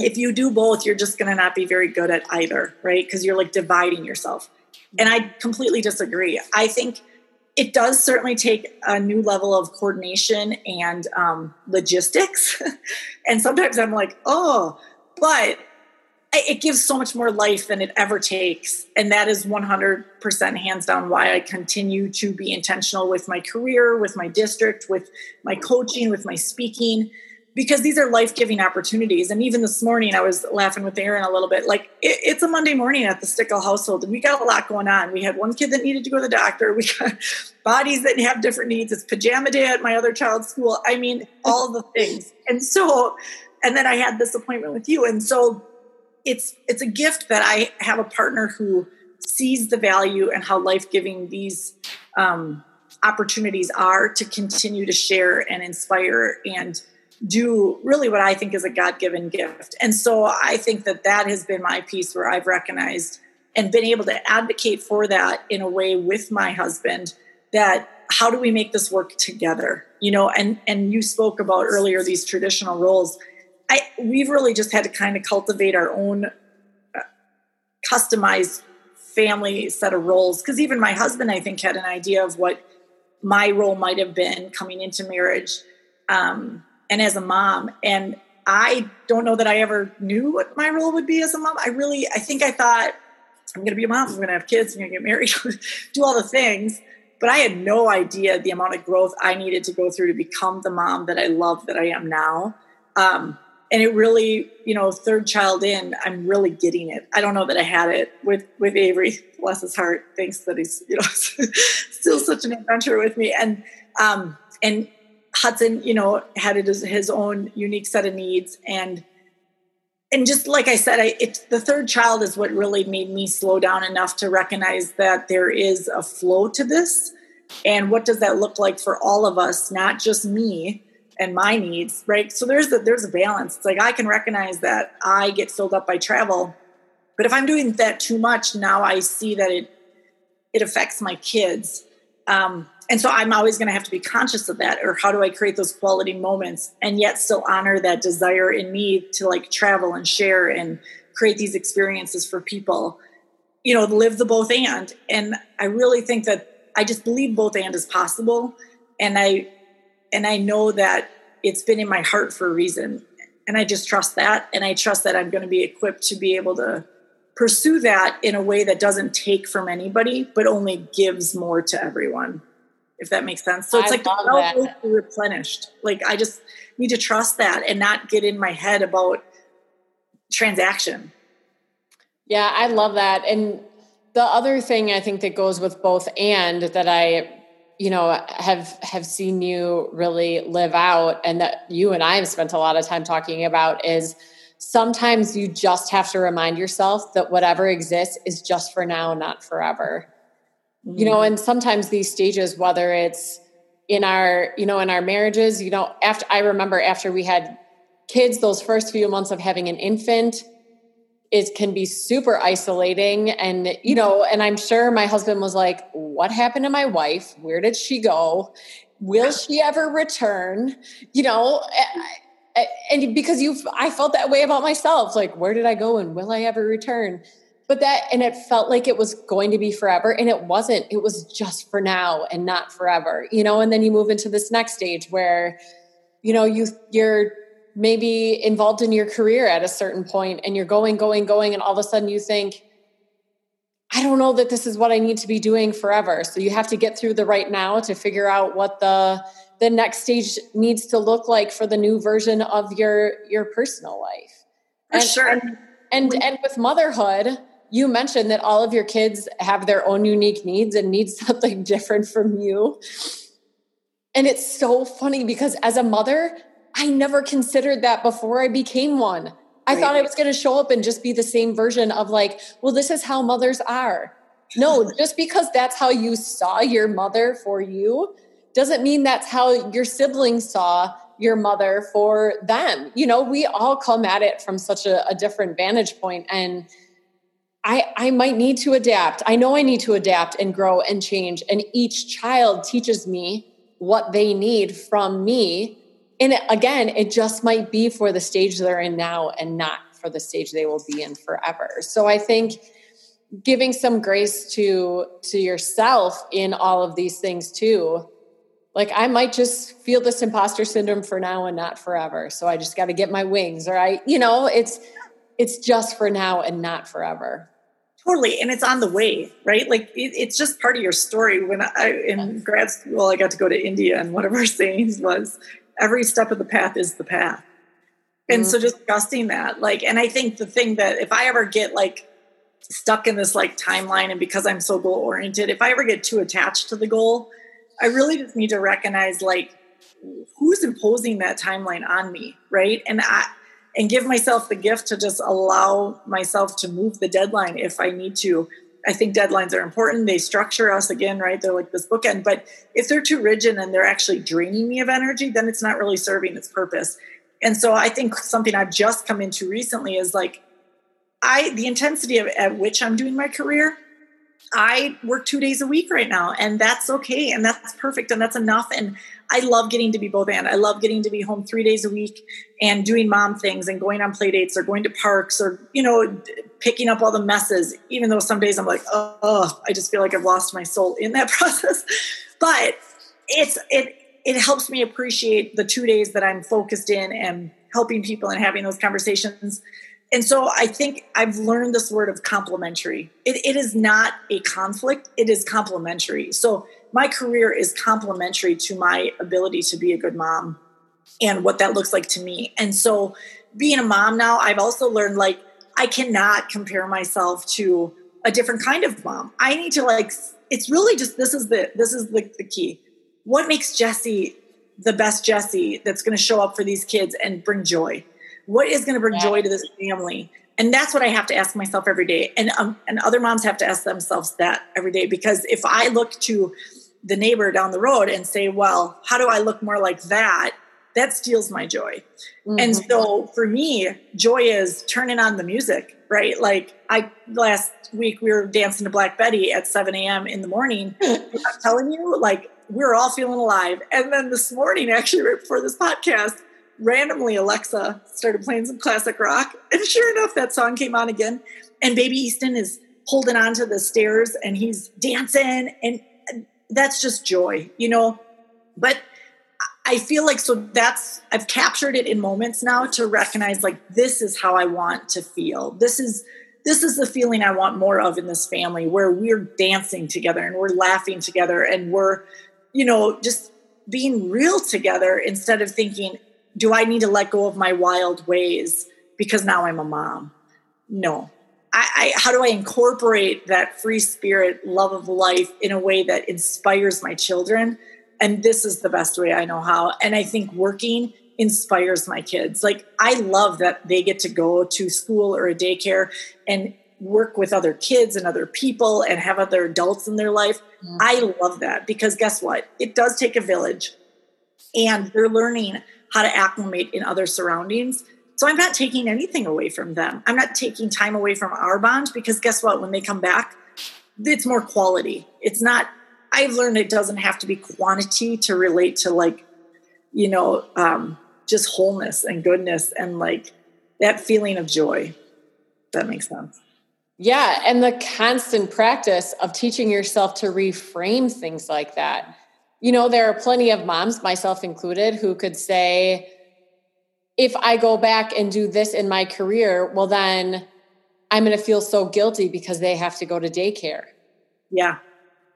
if you do both you're just going to not be very good at either right? Because you're like dividing yourself. And i completely disagree. I think it does certainly take a new level of coordination and um, logistics. and sometimes I'm like, oh, but it gives so much more life than it ever takes. And that is 100% hands down why I continue to be intentional with my career, with my district, with my coaching, with my speaking because these are life-giving opportunities. And even this morning i was laughing with Erin a little bit. Like it, it's a monday morning at the Stickel household and we got a lot going on. We had one kid that needed to go to the doctor. We got bodies that have different needs. It's pajama day at my other child's school. I mean all the things. And so and then i had this appointment with you. And so it's it's a gift that i have a partner who sees the value and how life-giving these um, opportunities are to continue to share and inspire and do really what I think is a God given gift. And so I think that that has been my piece where I've recognized and been able to advocate for that in a way with my husband that how do we make this work together? You know and and you spoke about earlier these traditional roles. I we've really just had to kind of cultivate our own uh, customized family set of roles. Because even my husband i think had an idea of what my role might have been coming into marriage. Um, and as a mom. And I don't know that I ever knew what my role would be as a mom. I really, I think I thought I'm going to be a mom. I'm going to have kids. I'm going to get married, do all the things. But I had no idea the amount of growth I needed to go through to become the mom that I love that I am now. Um, and it really, you know, third child in, I'm really getting it. I don't know that I had it with with Avery, bless his heart. Thanks that he's, you know, still such an adventure with me. And um, and Hudson, you know, had his own unique set of needs. And and just like I said, I, it, the third child is what really made me slow down enough to recognize that there is a flow to this. And what does that look like for all of us, not just me and my needs, right? So there's a, there's a balance. It's like I can recognize that I get filled up by travel, but if I'm doing that too much, now I see that it it affects my kids. Um, and so I'm always going to have to be conscious of that. Or how do I create those quality moments and yet still honor that desire in me to like travel and share and create these experiences for people? You know, live the both and. And I really think that I just believe both and is possible. And I and I know that it's been in my heart for a reason. And I just trust that. And I trust that I'm going to be equipped to be able to pursue that in a way that doesn't take from anybody, but only gives more to everyone if that makes sense. So it's I like the well will be replenished. Like I just need to trust that and not get in my head about transaction. Yeah, I love that. And the other thing I think that goes with both and that I you know have have seen you really live out and that you and I have spent a lot of time talking about is sometimes you just have to remind yourself that whatever exists is just for now not forever you know mm-hmm. and sometimes these stages whether it's in our you know in our marriages you know after i remember after we had kids those first few months of having an infant it can be super isolating. And you know mm-hmm. and i'm sure my husband was like what happened to my wife? Where did she go? Will she ever return? You know and because you've, i felt that way about myself. Like where did i go and will i ever return but that and it felt like it was going to be forever and it wasn't it was just for now and not forever you know and then you move into this next stage where you know you you're maybe involved in your career at a certain point and you're going going going and all of a sudden you think I don't know that this is what I need to be doing forever. So you have to get through the right now to figure out what the the next stage needs to look like for the new version of your your personal life. For and, sure. And, and and with motherhood, you mentioned that all of your kids have their own unique needs and need something different from you. And it's so funny because as a mother, I never considered that before I became one. I right. thought I was going to show up and just be the same version of like, well, this is how mothers are. No, just because that's how you saw your mother for you doesn't mean that's how your siblings saw your mother for them. You know, we all come at it from such a, a different vantage point and I, I might need to adapt. I know I need to adapt and grow and change. And each child teaches me what they need from me. And again, it just might be for the stage they're in now and not for the stage they will be in forever. So I think giving some grace to to yourself in all of these things too like i might just feel this imposter syndrome for now and not forever so i just got to get my wings or i you know it's it's just for now and not forever totally and it's on the way right? Like it, it's just part of your story. When i in grad school i got to go to india and one of our sayings was every step of the path is the path. And mm-hmm. so just trusting that like and i think the thing that if i ever get like stuck in this like timeline and because i'm so goal oriented if i ever get too attached to the goal i really just need to recognize like who's imposing that timeline on me right? And i and give myself the gift to just allow myself to move the deadline if I need to. I think deadlines are important. They structure us again, right? They're like this bookend. But if they're too rigid and they're actually draining me of energy, then it's not really serving its purpose. And so I think something I've just come into recently is like I the intensity of at which I'm doing my career. I work two days a week right now, and that's okay, and that's perfect, and that's enough. And I love getting to be both and. I love getting to be home three days a week and doing mom things and going on play dates or going to parks or, you know, picking up all the messes, even though some days I'm like, oh, I just feel like I've lost my soul in that process. But it's, it, it helps me appreciate the two days that I'm focused in and helping people and having those conversations. And so I think I've learned this word of complementary. It, it is not a conflict, it is complementary. So my career is complementary to my ability to be a good mom and what that looks like to me. And so being a mom now, I've also learned like I cannot compare myself to a different kind of mom. I need to like it's really just this is the this is the, the key. What makes Jessie the best Jessie that's going to show up for these kids and bring joy? What is going to bring yeah. joy to this family? And that's what I have to ask myself every day. And um, and other moms have to ask themselves that every day because if I look to the neighbor down the road and say, "Well, how do I look more like that?" that steals my joy. Mm-hmm. And so for me, joy is turning on the music, right? Like I last week we were dancing to Black Betty at 7 a.m. in the morning. I'm telling you, like we are all feeling alive. And then this morning, actually, right before this podcast, randomly Alexa started playing some classic rock. And sure enough, that song came on again. And baby Easton is holding on to the stairs and he's dancing. And that's just joy, you know? But I feel like so that's I've captured it in moments now to recognize like this is how I want to feel. This is this is the feeling I want more of in this family where we're dancing together and we're laughing together and we're you know just being real together instead of thinking do I need to let go of my wild ways because now I'm a mom? No. I, I, how do I incorporate that free spirit, love of life in a way that inspires my children and this is the best way I know how. And I think working inspires my kids. Like I love that they get to go to school or a daycare and work with other kids and other people and have other adults in their life. Mm-hmm. I love that because guess what? It does take a village and they're learning how to acclimate in other surroundings. So I'm not taking anything away from them. I'm not taking time away from our bond because guess what? When they come back, it's more quality. It's not I've learned it doesn't have to be quantity to relate to like, you know, um, just wholeness and goodness and like that feeling of joy. That makes sense. Yeah. And the constant practice of teaching yourself to reframe things like that. You know, there are plenty of moms, myself included, who could say, if I go back and do this in my career, well, then I'm going to feel so guilty because they have to go to daycare. Yeah.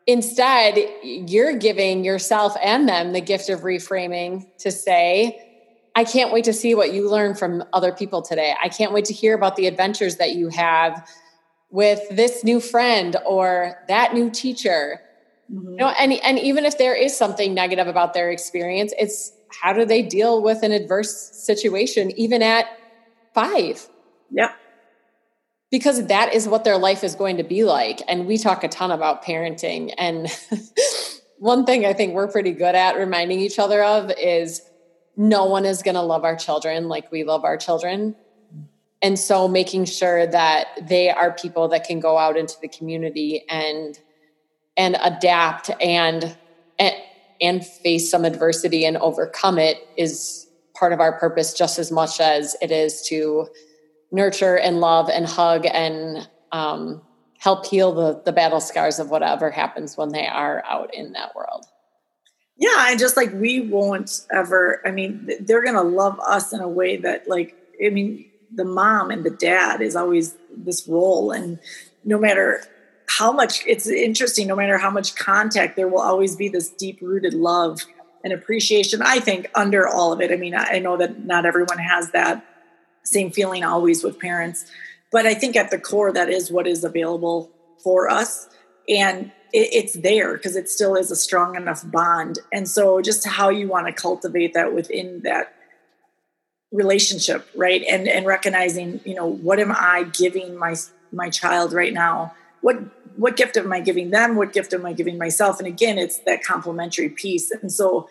Instead, you're giving yourself and them the gift of reframing to say, I can't wait to see what you learn from other people today. I can't wait to hear about the adventures that you have with this new friend or that new teacher. Mm-hmm. You know, and and even if there is something negative about their experience, it's how do they deal with an adverse situation even at 5? Yeah. because that is what their life is going to be like. And we talk a ton about parenting. And one thing I think we're pretty good at reminding each other of is no one is going to love our children like we love our children. And so making sure that they are people that can go out into the community and and adapt and and, and face some adversity and overcome it is part of our purpose just as much as it is to nurture and love and hug and um, help heal the the battle scars of whatever happens when they are out in that world. Yeah and just like we won't ever i mean they're gonna love us in a way that like i mean the mom and the dad is always this role and no matter how much it's interesting no matter how much contact there will always be this deep rooted love and appreciation i think under all of it i mean i know that not everyone has that same feeling always with parents. But I think at the core, that is what is available for us. And it, it's there because it still is a strong enough bond. And so just how you want to cultivate that within that relationship, right? And and recognizing, you know, what am I giving my my child right now? What what gift am I giving them? What gift am I giving myself? And again, it's that complementary piece. And so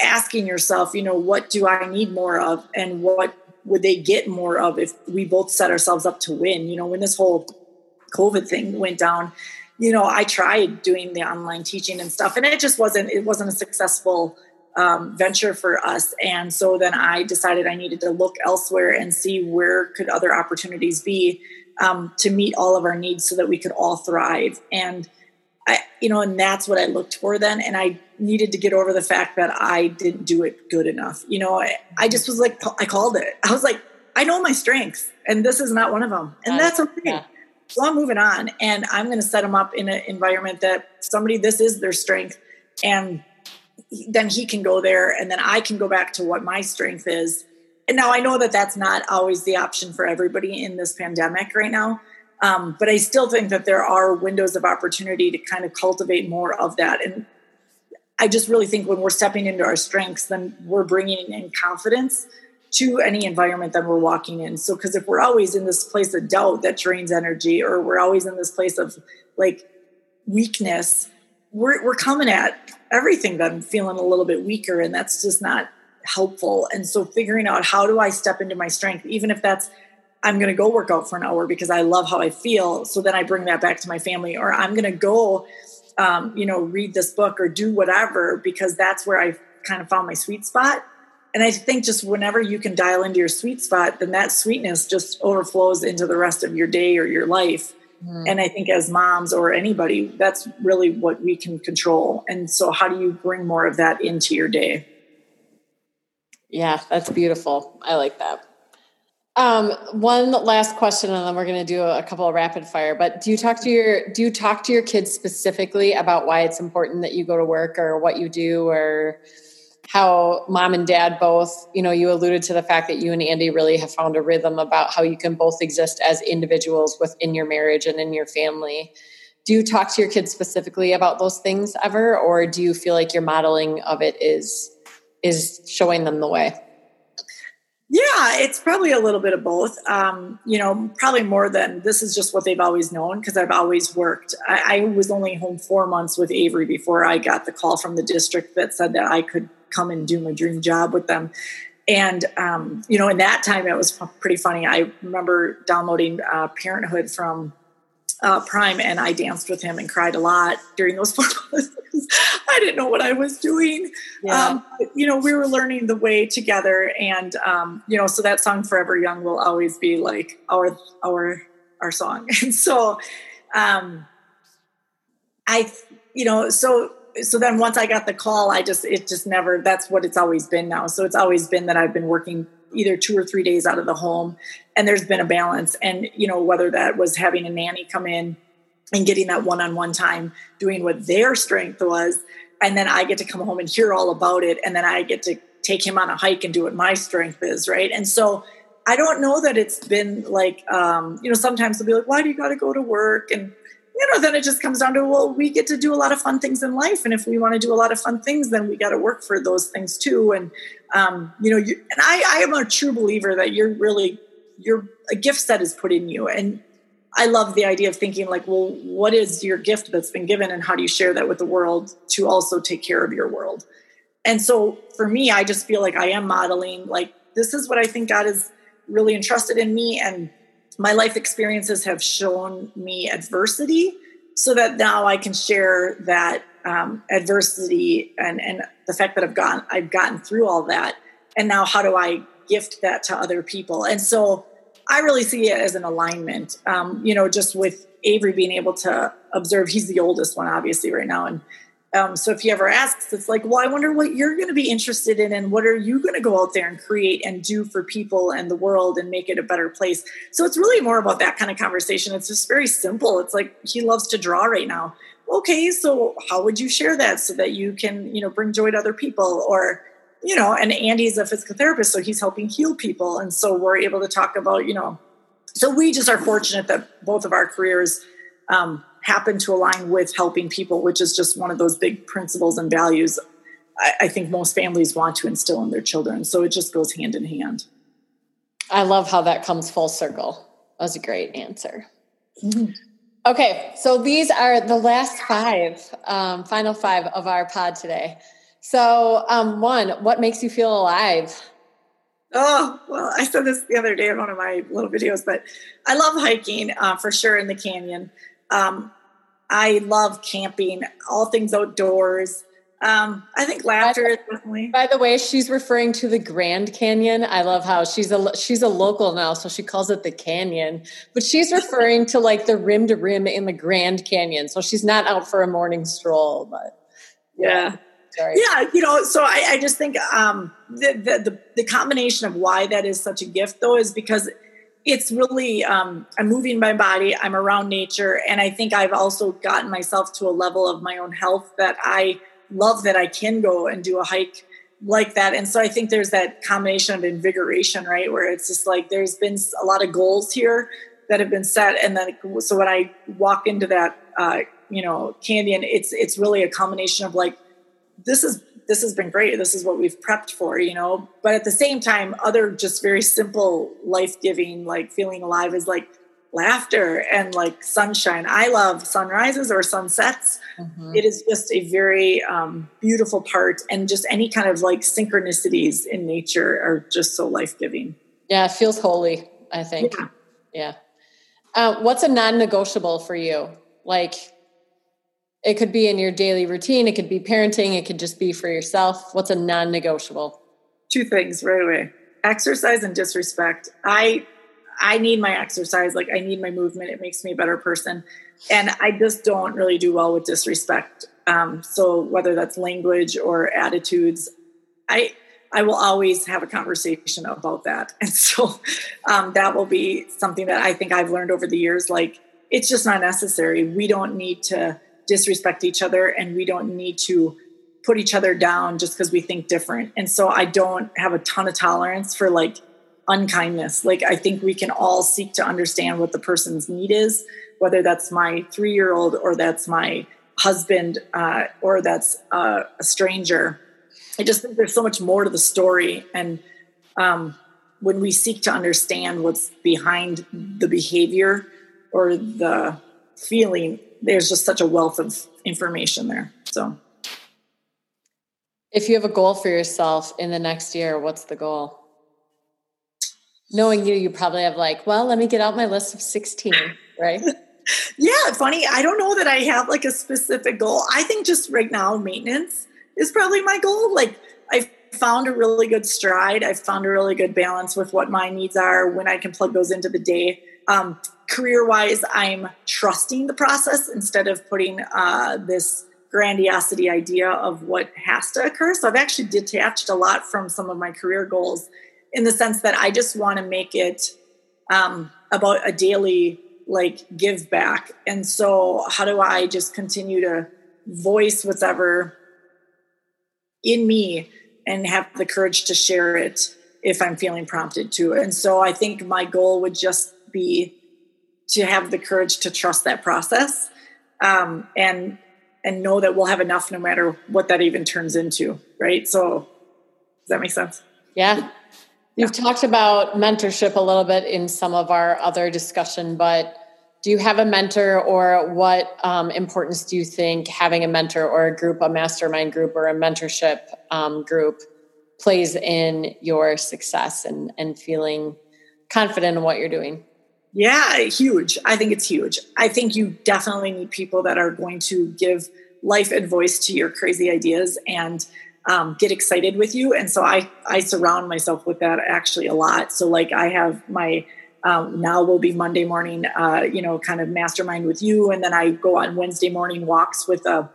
asking yourself, you know, what do I need more of and what would they get more of if we both set ourselves up to win? You know, when this whole COVID thing went down, you know, I tried doing the online teaching and stuff, and it just wasn't it wasn't a successful um, venture for us. And so then I decided I needed to look elsewhere and see where could other opportunities be um, to meet all of our needs so that we could all thrive. And I, you know, and that's what I looked for then. And I needed to get over the fact that I didn't do it good enough. You know, I, I just was like, I called it. I was like, I know my strengths, and this is not one of them, and that's okay. Yeah. So I'm moving on, and I'm going to set them up in an environment that somebody this is their strength, and then he can go there, and then I can go back to what my strength is. And now I know that that's not always the option for everybody in this pandemic right now. Um, but I still think that there are windows of opportunity to kind of cultivate more of that. And I just really think when we're stepping into our strengths, then we're bringing in confidence to any environment that we're walking in. So, because if we're always in this place of doubt that drains energy, or we're always in this place of like weakness, we're, we're coming at everything then feeling a little bit weaker, and that's just not helpful. And so, figuring out how do I step into my strength, even if that's I'm going to go work out for an hour because I love how I feel. So then I bring that back to my family, or I'm going to go, um, you know, read this book or do whatever because that's where I kind of found my sweet spot. And I think just whenever you can dial into your sweet spot, then that sweetness just overflows into the rest of your day or your life. Mm. And I think as moms or anybody, that's really what we can control. And so, how do you bring more of that into your day? Yeah, that's beautiful. I like that. Um, one last question, and then we're going to do a couple of rapid fire. But do you talk to your do you talk to your kids specifically about why it's important that you go to work, or what you do, or how mom and dad both? You know, you alluded to the fact that you and Andy really have found a rhythm about how you can both exist as individuals within your marriage and in your family. Do you talk to your kids specifically about those things ever, or do you feel like your modeling of it is is showing them the way? Yeah, it's probably a little bit of both. Um, you know, probably more than this is just what they've always known because I've always worked. I, I, was only home four months with Avery before I got the call from the district that said that I could come and do my dream job with them. And, um, you know, in that time, it was pretty funny. I remember downloading uh, Parenthood from uh, Prime, and I danced with him and cried a lot during those four months. I didn't know what I was doing. Yeah. Um, you know, we were learning the way together, and um, you know, so that song "Forever Young" will always be like our our our song. And so, um, I, you know, so so then once I got the call, I just it just never. That's what it's always been now. So it's always been that I've been working either two or three days out of the home. And there's been a balance. And you know whether that was having a nanny come in and getting that one-on-one time doing what their strength was and then i get to come home and hear all about it and then i get to take him on a hike and do what my strength is right? And so i don't know that it's been like um, you know sometimes they'll be like why do you got to go to work? And you know then it just comes down to well we get to do a lot of fun things in life. And if we want to do a lot of fun things then we got to work for those things too. And um, you know you, and I, I am a true believer that you're really you're a gift set is put in you. And i love the idea of thinking like well what is your gift that's been given and how do you share that with the world to also take care of your world? And so for me i just feel like i am modeling like this is what i think god is really entrusted in me. And my life experiences have shown me adversity so that now I can share that um, adversity and, and the fact that I've gotten I've gotten through all that. And now how do I gift that to other people? And so I really see it as an alignment um, you know just with Avery being able to observe he's the oldest one obviously right now. And um, so if he ever asks, it's like, well, I wonder what you're going to be interested in and what are you going to go out there and create and do for people and the world and make it a better place. So it's really more about that kind of conversation. It's just very simple. It's like he loves to draw right now. Okay, so how would you share that so that you can, you know, bring joy to other people or, you know, and Andy's a physical therapist, so he's helping heal people. And so we're able to talk about, you know, so we just are fortunate that both of our careers um, happen to align with helping people, which is just one of those big principles and values I, I think most families want to instill in their children. So it just goes hand in hand. I love how that comes full circle. That was a great answer. Mm-hmm. Okay, so these are the last five, um, final five of our pod today. So, um, one, what makes you feel alive? Oh, well, I said this the other day in one of my little videos, but I love hiking uh, for sure in the canyon. Um, I love camping, all things outdoors. Um, I think laughter by, is definitely. By the way, she's referring to the Grand Canyon. I love how she's a she's a local now, so she calls it the Canyon, but she's referring to like the rim to rim in the Grand Canyon. So she's not out for a morning stroll, but yeah. Sorry. Yeah, you know, so I, I just think um, the, the, the the combination of why that is such a gift, though, is because it's really um, i'm moving my body i'm around nature and i think i've also gotten myself to a level of my own health that i love that i can go and do a hike like that. And so i think there's that combination of invigoration right where it's just like there's been a lot of goals here that have been set and then so when i walk into that uh, you know canyon it's it's really a combination of like this is this has been great. This is what we've prepped for, you know. But at the same time, other just very simple, life giving, like feeling alive is like laughter and like sunshine. I love sunrises or sunsets. Mm-hmm. It is just a very um, beautiful part, and just any kind of like synchronicities in nature are just so life giving. Yeah, it feels holy. I think. Yeah. yeah. Uh, what's a non negotiable for you? Like it could be in your daily routine, it could be parenting, it could just be for yourself. What's a non negotiable? Two things right away exercise and disrespect. I I need my exercise, like I need my movement. It makes me a better person. And I just don't really do well with disrespect. Um, so whether that's language or attitudes, I I will always have a conversation about that. And so um, that will be something that I think I've learned over the years. Like it's just not necessary. We don't need to disrespect each other and we don't need to put each other down just because we think different. And so I don't have a ton of tolerance for like unkindness. Like I think we can all seek to understand what the person's need is, whether that's my three year old or that's my husband uh, or that's uh, a stranger. I just think there's so much more to the story. And um, when we seek to understand what's behind the behavior or the feeling, there's just such a wealth of information there. So, if you have a goal for yourself in the next year, what's the goal? Knowing you, you probably have like, well, let me get out my list of 16, right? yeah, funny. I don't know that I have like a specific goal. I think just right now, maintenance is probably my goal. Like, I've found a really good stride. I've found a really good balance with what my needs are when I can plug those into the day. Um, career wise, I'm trusting the process instead of putting uh, this grandiosity idea of what has to occur. So I've actually detached a lot from some of my career goals in the sense that I just want to make it um, about a daily like give back. And so how do I just continue to voice whatever in me and have the courage to share it if I'm feeling prompted to. And so I think my goal would just be to have the courage to trust that process um, and and know that we'll have enough no matter what that even turns into right? So does that make sense? Yeah. You've yeah. talked about mentorship a little bit in some of our other discussion but do you have a mentor or what um, importance do you think having a mentor or a group a mastermind group or a mentorship um, group plays in your success and, and feeling confident in what you're doing yeah, huge. I think it's huge. I think you definitely need people that are going to give life and voice to your crazy ideas and um, get excited with you. And so I I surround myself with that actually a lot. So like I have my um, now will be Monday morning, uh, you know, kind of mastermind with you, and then I go on Wednesday morning walks with a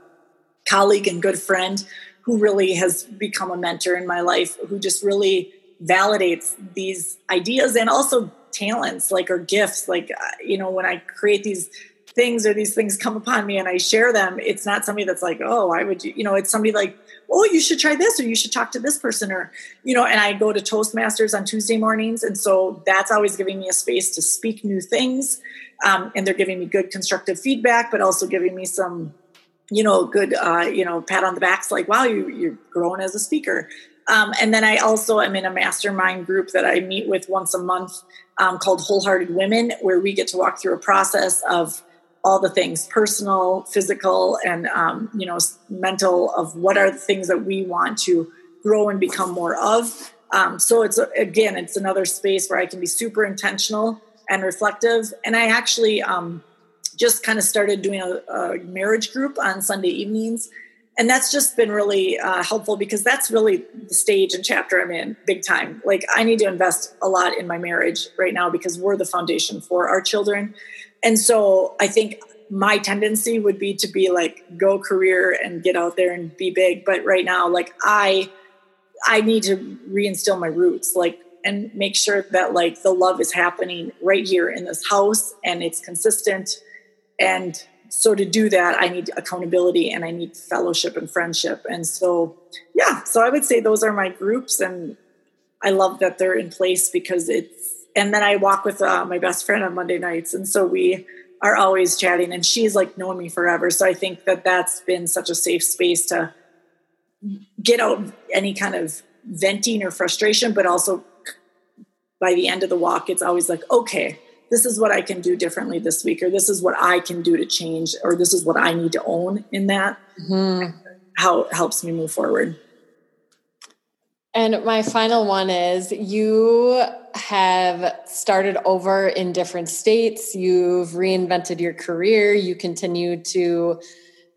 colleague and good friend who really has become a mentor in my life, who just really validates these ideas and also talents like or gifts like uh, you know when i create these things or these things come upon me and i share them it's not somebody that's like oh i would you know it's somebody like oh you should try this or you should talk to this person or you know and i go to toastmasters on tuesday mornings and so that's always giving me a space to speak new things um, and they're giving me good constructive feedback but also giving me some you know good uh, you know pat on the backs like wow you, you're growing as a speaker um, and then I also am in a mastermind group that I meet with once a month um, called Wholehearted Women, where we get to walk through a process of all the things personal, physical, and um, you know mental of what are the things that we want to grow and become more of. Um, so it's again, it's another space where I can be super intentional and reflective. And I actually um, just kind of started doing a, a marriage group on Sunday evenings and that's just been really uh, helpful because that's really the stage and chapter I'm in big time. Like I need to invest a lot in my marriage right now because we're the foundation for our children. And so I think my tendency would be to be like go career and get out there and be big. But right now, like I I need to reinstill my roots, like and make sure that like the love is happening right here in this house and it's consistent and so to do that i need accountability and i need fellowship and friendship. And so yeah so i would say those are my groups and i love that they're in place because it's and then i walk with uh, my best friend on monday nights. And so we are always chatting and she's like known me forever. So i think that that's been such a safe space to get out any kind of venting or frustration but also by the end of the walk it's always like okay this is what I can do differently this week, or this is what I can do to change, or this is what I need to own in that. Mm-hmm. How it helps me move forward. And my final one is you have started over in different states. You've reinvented your career. You continue to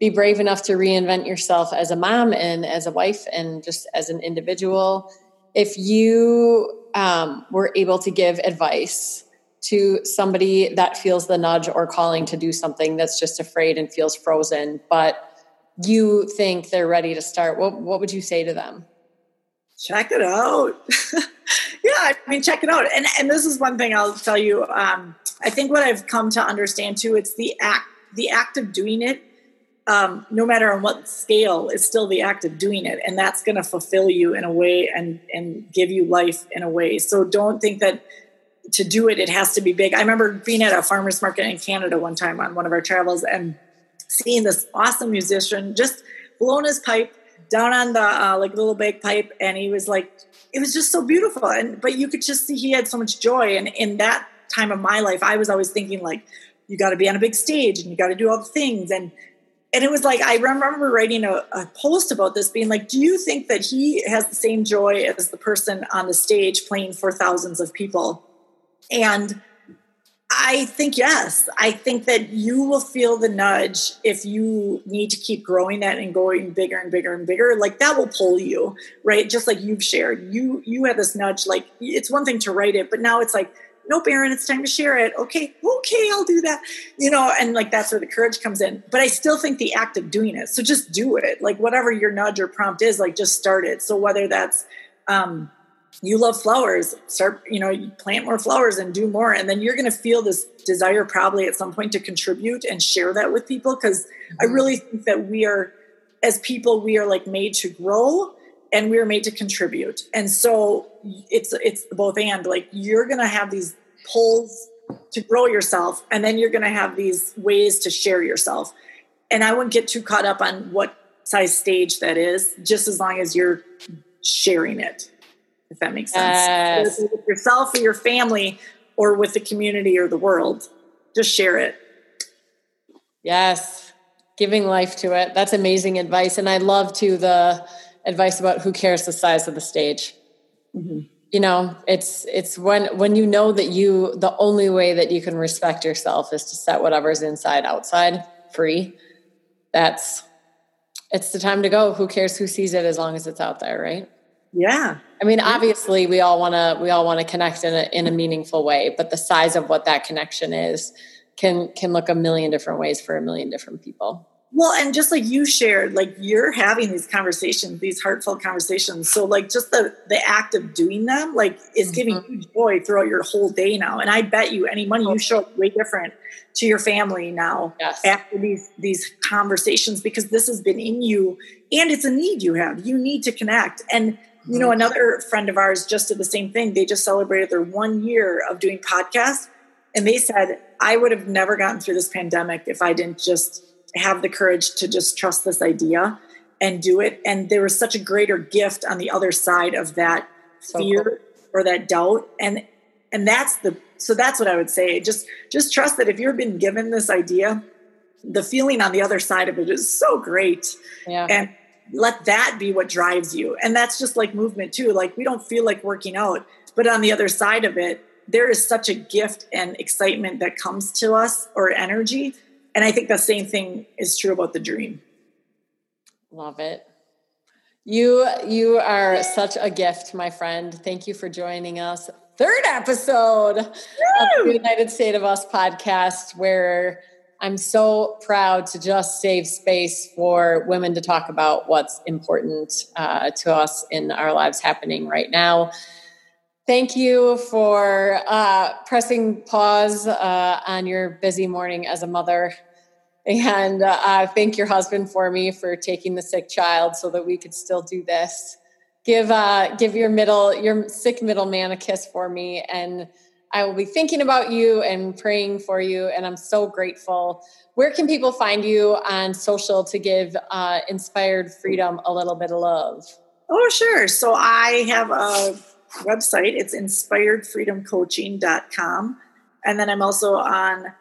be brave enough to reinvent yourself as a mom and as a wife and just as an individual. If you um, were able to give advice to somebody that feels the nudge or calling to do something that's just afraid and feels frozen, but you think they're ready to start, what, what would you say to them? Check it out. yeah, I mean, check it out. And and this is one thing I'll tell you. Um, I think what I've come to understand too, it's the act, the act of doing it. Um, no matter on what scale, is still the act of doing it, and that's going to fulfill you in a way and and give you life in a way. So don't think that to do it, it has to be big. I remember being at a farmer's market in Canada one time on one of our travels and seeing this awesome musician just blowing his pipe down on the uh, like little bagpipe, and he was like, it was just so beautiful. And but you could just see he had so much joy. And in that time of my life, I was always thinking like, you got to be on a big stage and you got to do all the things and and it was like I remember writing a, a, post about this, being like, "Do you think that he has the same joy as the person on the stage playing for thousands of people?" And I think yes. I think that you will feel the nudge if you need to keep growing that and going bigger and bigger and bigger. Like that will pull you, right? Just like you've shared. You you have this nudge. Like it's one thing to write it, but now it's like, nope, Erin, it's time to share it. Okay, okay, I'll do that. You know, and like that's where the courage comes in. But I still think the act of doing it. So just do it. Like whatever your nudge or prompt is, like just start it. So whether that's um you love flowers start you know you plant more flowers and do more. And then you're going to feel this desire probably at some point to contribute and share that with people. Because mm-hmm. i really think that we are as people we are like made to grow and we are made to contribute. And so it's it's both and. Like you're going to have these pulls to grow yourself and then you're going to have these ways to share yourself. And i wouldn't get too caught up on what size stage that is just as long as you're sharing it if that makes sense. Yes. With yourself or your family or with the community or the world. Just share it. Yes. Giving life to it. That's amazing advice. And I love to the advice about who cares the size of the stage. Mm-hmm. You know, it's it's when when you know that you the only way that you can respect yourself is to set whatever's inside outside free. That's it's the time to go. Who cares who sees it as long as it's out there, right? Yeah. I mean, obviously we all want to we all want to connect in a in a meaningful way, but the size of what that connection is can can look a million different ways for a million different people. Well, and just like you shared, like you're having these conversations, these heartfelt conversations. So like just the the act of doing them, like is giving mm-hmm. you joy throughout your whole day now. And I bet you any money you show up way different to your family now yes. after these these conversations because this has been in you and it's a need you have. You need to connect. And you know, another friend of ours just did the same thing. They just celebrated their one year of doing podcasts. And they said, I would have never gotten through this pandemic if I didn't just have the courage to just trust this idea and do it. And there was such a greater gift on the other side of that so fear cool. or that doubt. And and that's the so that's what I would say. Just just trust that if you've been given this idea, the feeling on the other side of it is so great. Yeah. And let that be what drives you. And that's just like movement too. Like we don't feel like working out, but on the other side of it, there is such a gift and excitement that comes to us or energy. And I think the same thing is true about the dream. Love it. You you are such a gift, my friend. Thank you for joining us. Third episode Woo! of the United State of Us podcast, where I'm so proud to just save space for women to talk about what's important uh, to us in our lives happening right now. Thank you for uh, pressing pause uh, on your busy morning as a mother and uh, thank your husband for me for taking the sick child so that we could still do this. Give uh, give your middle your sick middle man a kiss for me, and I will be thinking about you and praying for you. And I'm so grateful. Where can people find you on social to give uh, Inspired Freedom a little bit of love? Oh, sure. So I have a website. It's inspiredfreedomcoaching.com. And then I'm also on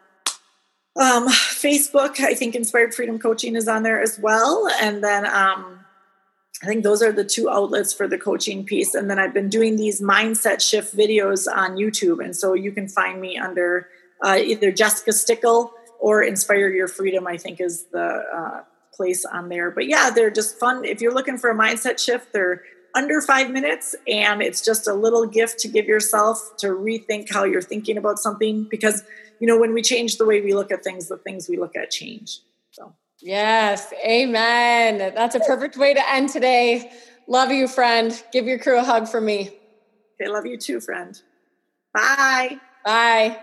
um, Facebook, I think Inspired Freedom Coaching is on there as well. And then um, I think those are the two outlets for the coaching piece. And then I've been doing these mindset shift videos on YouTube. And so you can find me under uh, either Jessica Stickel or Inspire Your Freedom, I think is the uh, place on there. But yeah, they're just fun. If you're looking for a mindset shift, they're under five minutes and it's just a little gift to give yourself to rethink how you're thinking about something because you know, when we change the way we look at things, the things we look at change. Yes, amen. That's a perfect way to end today. Love you, friend. Give your crew a hug for me. Okay, love you too, friend. Bye. Bye.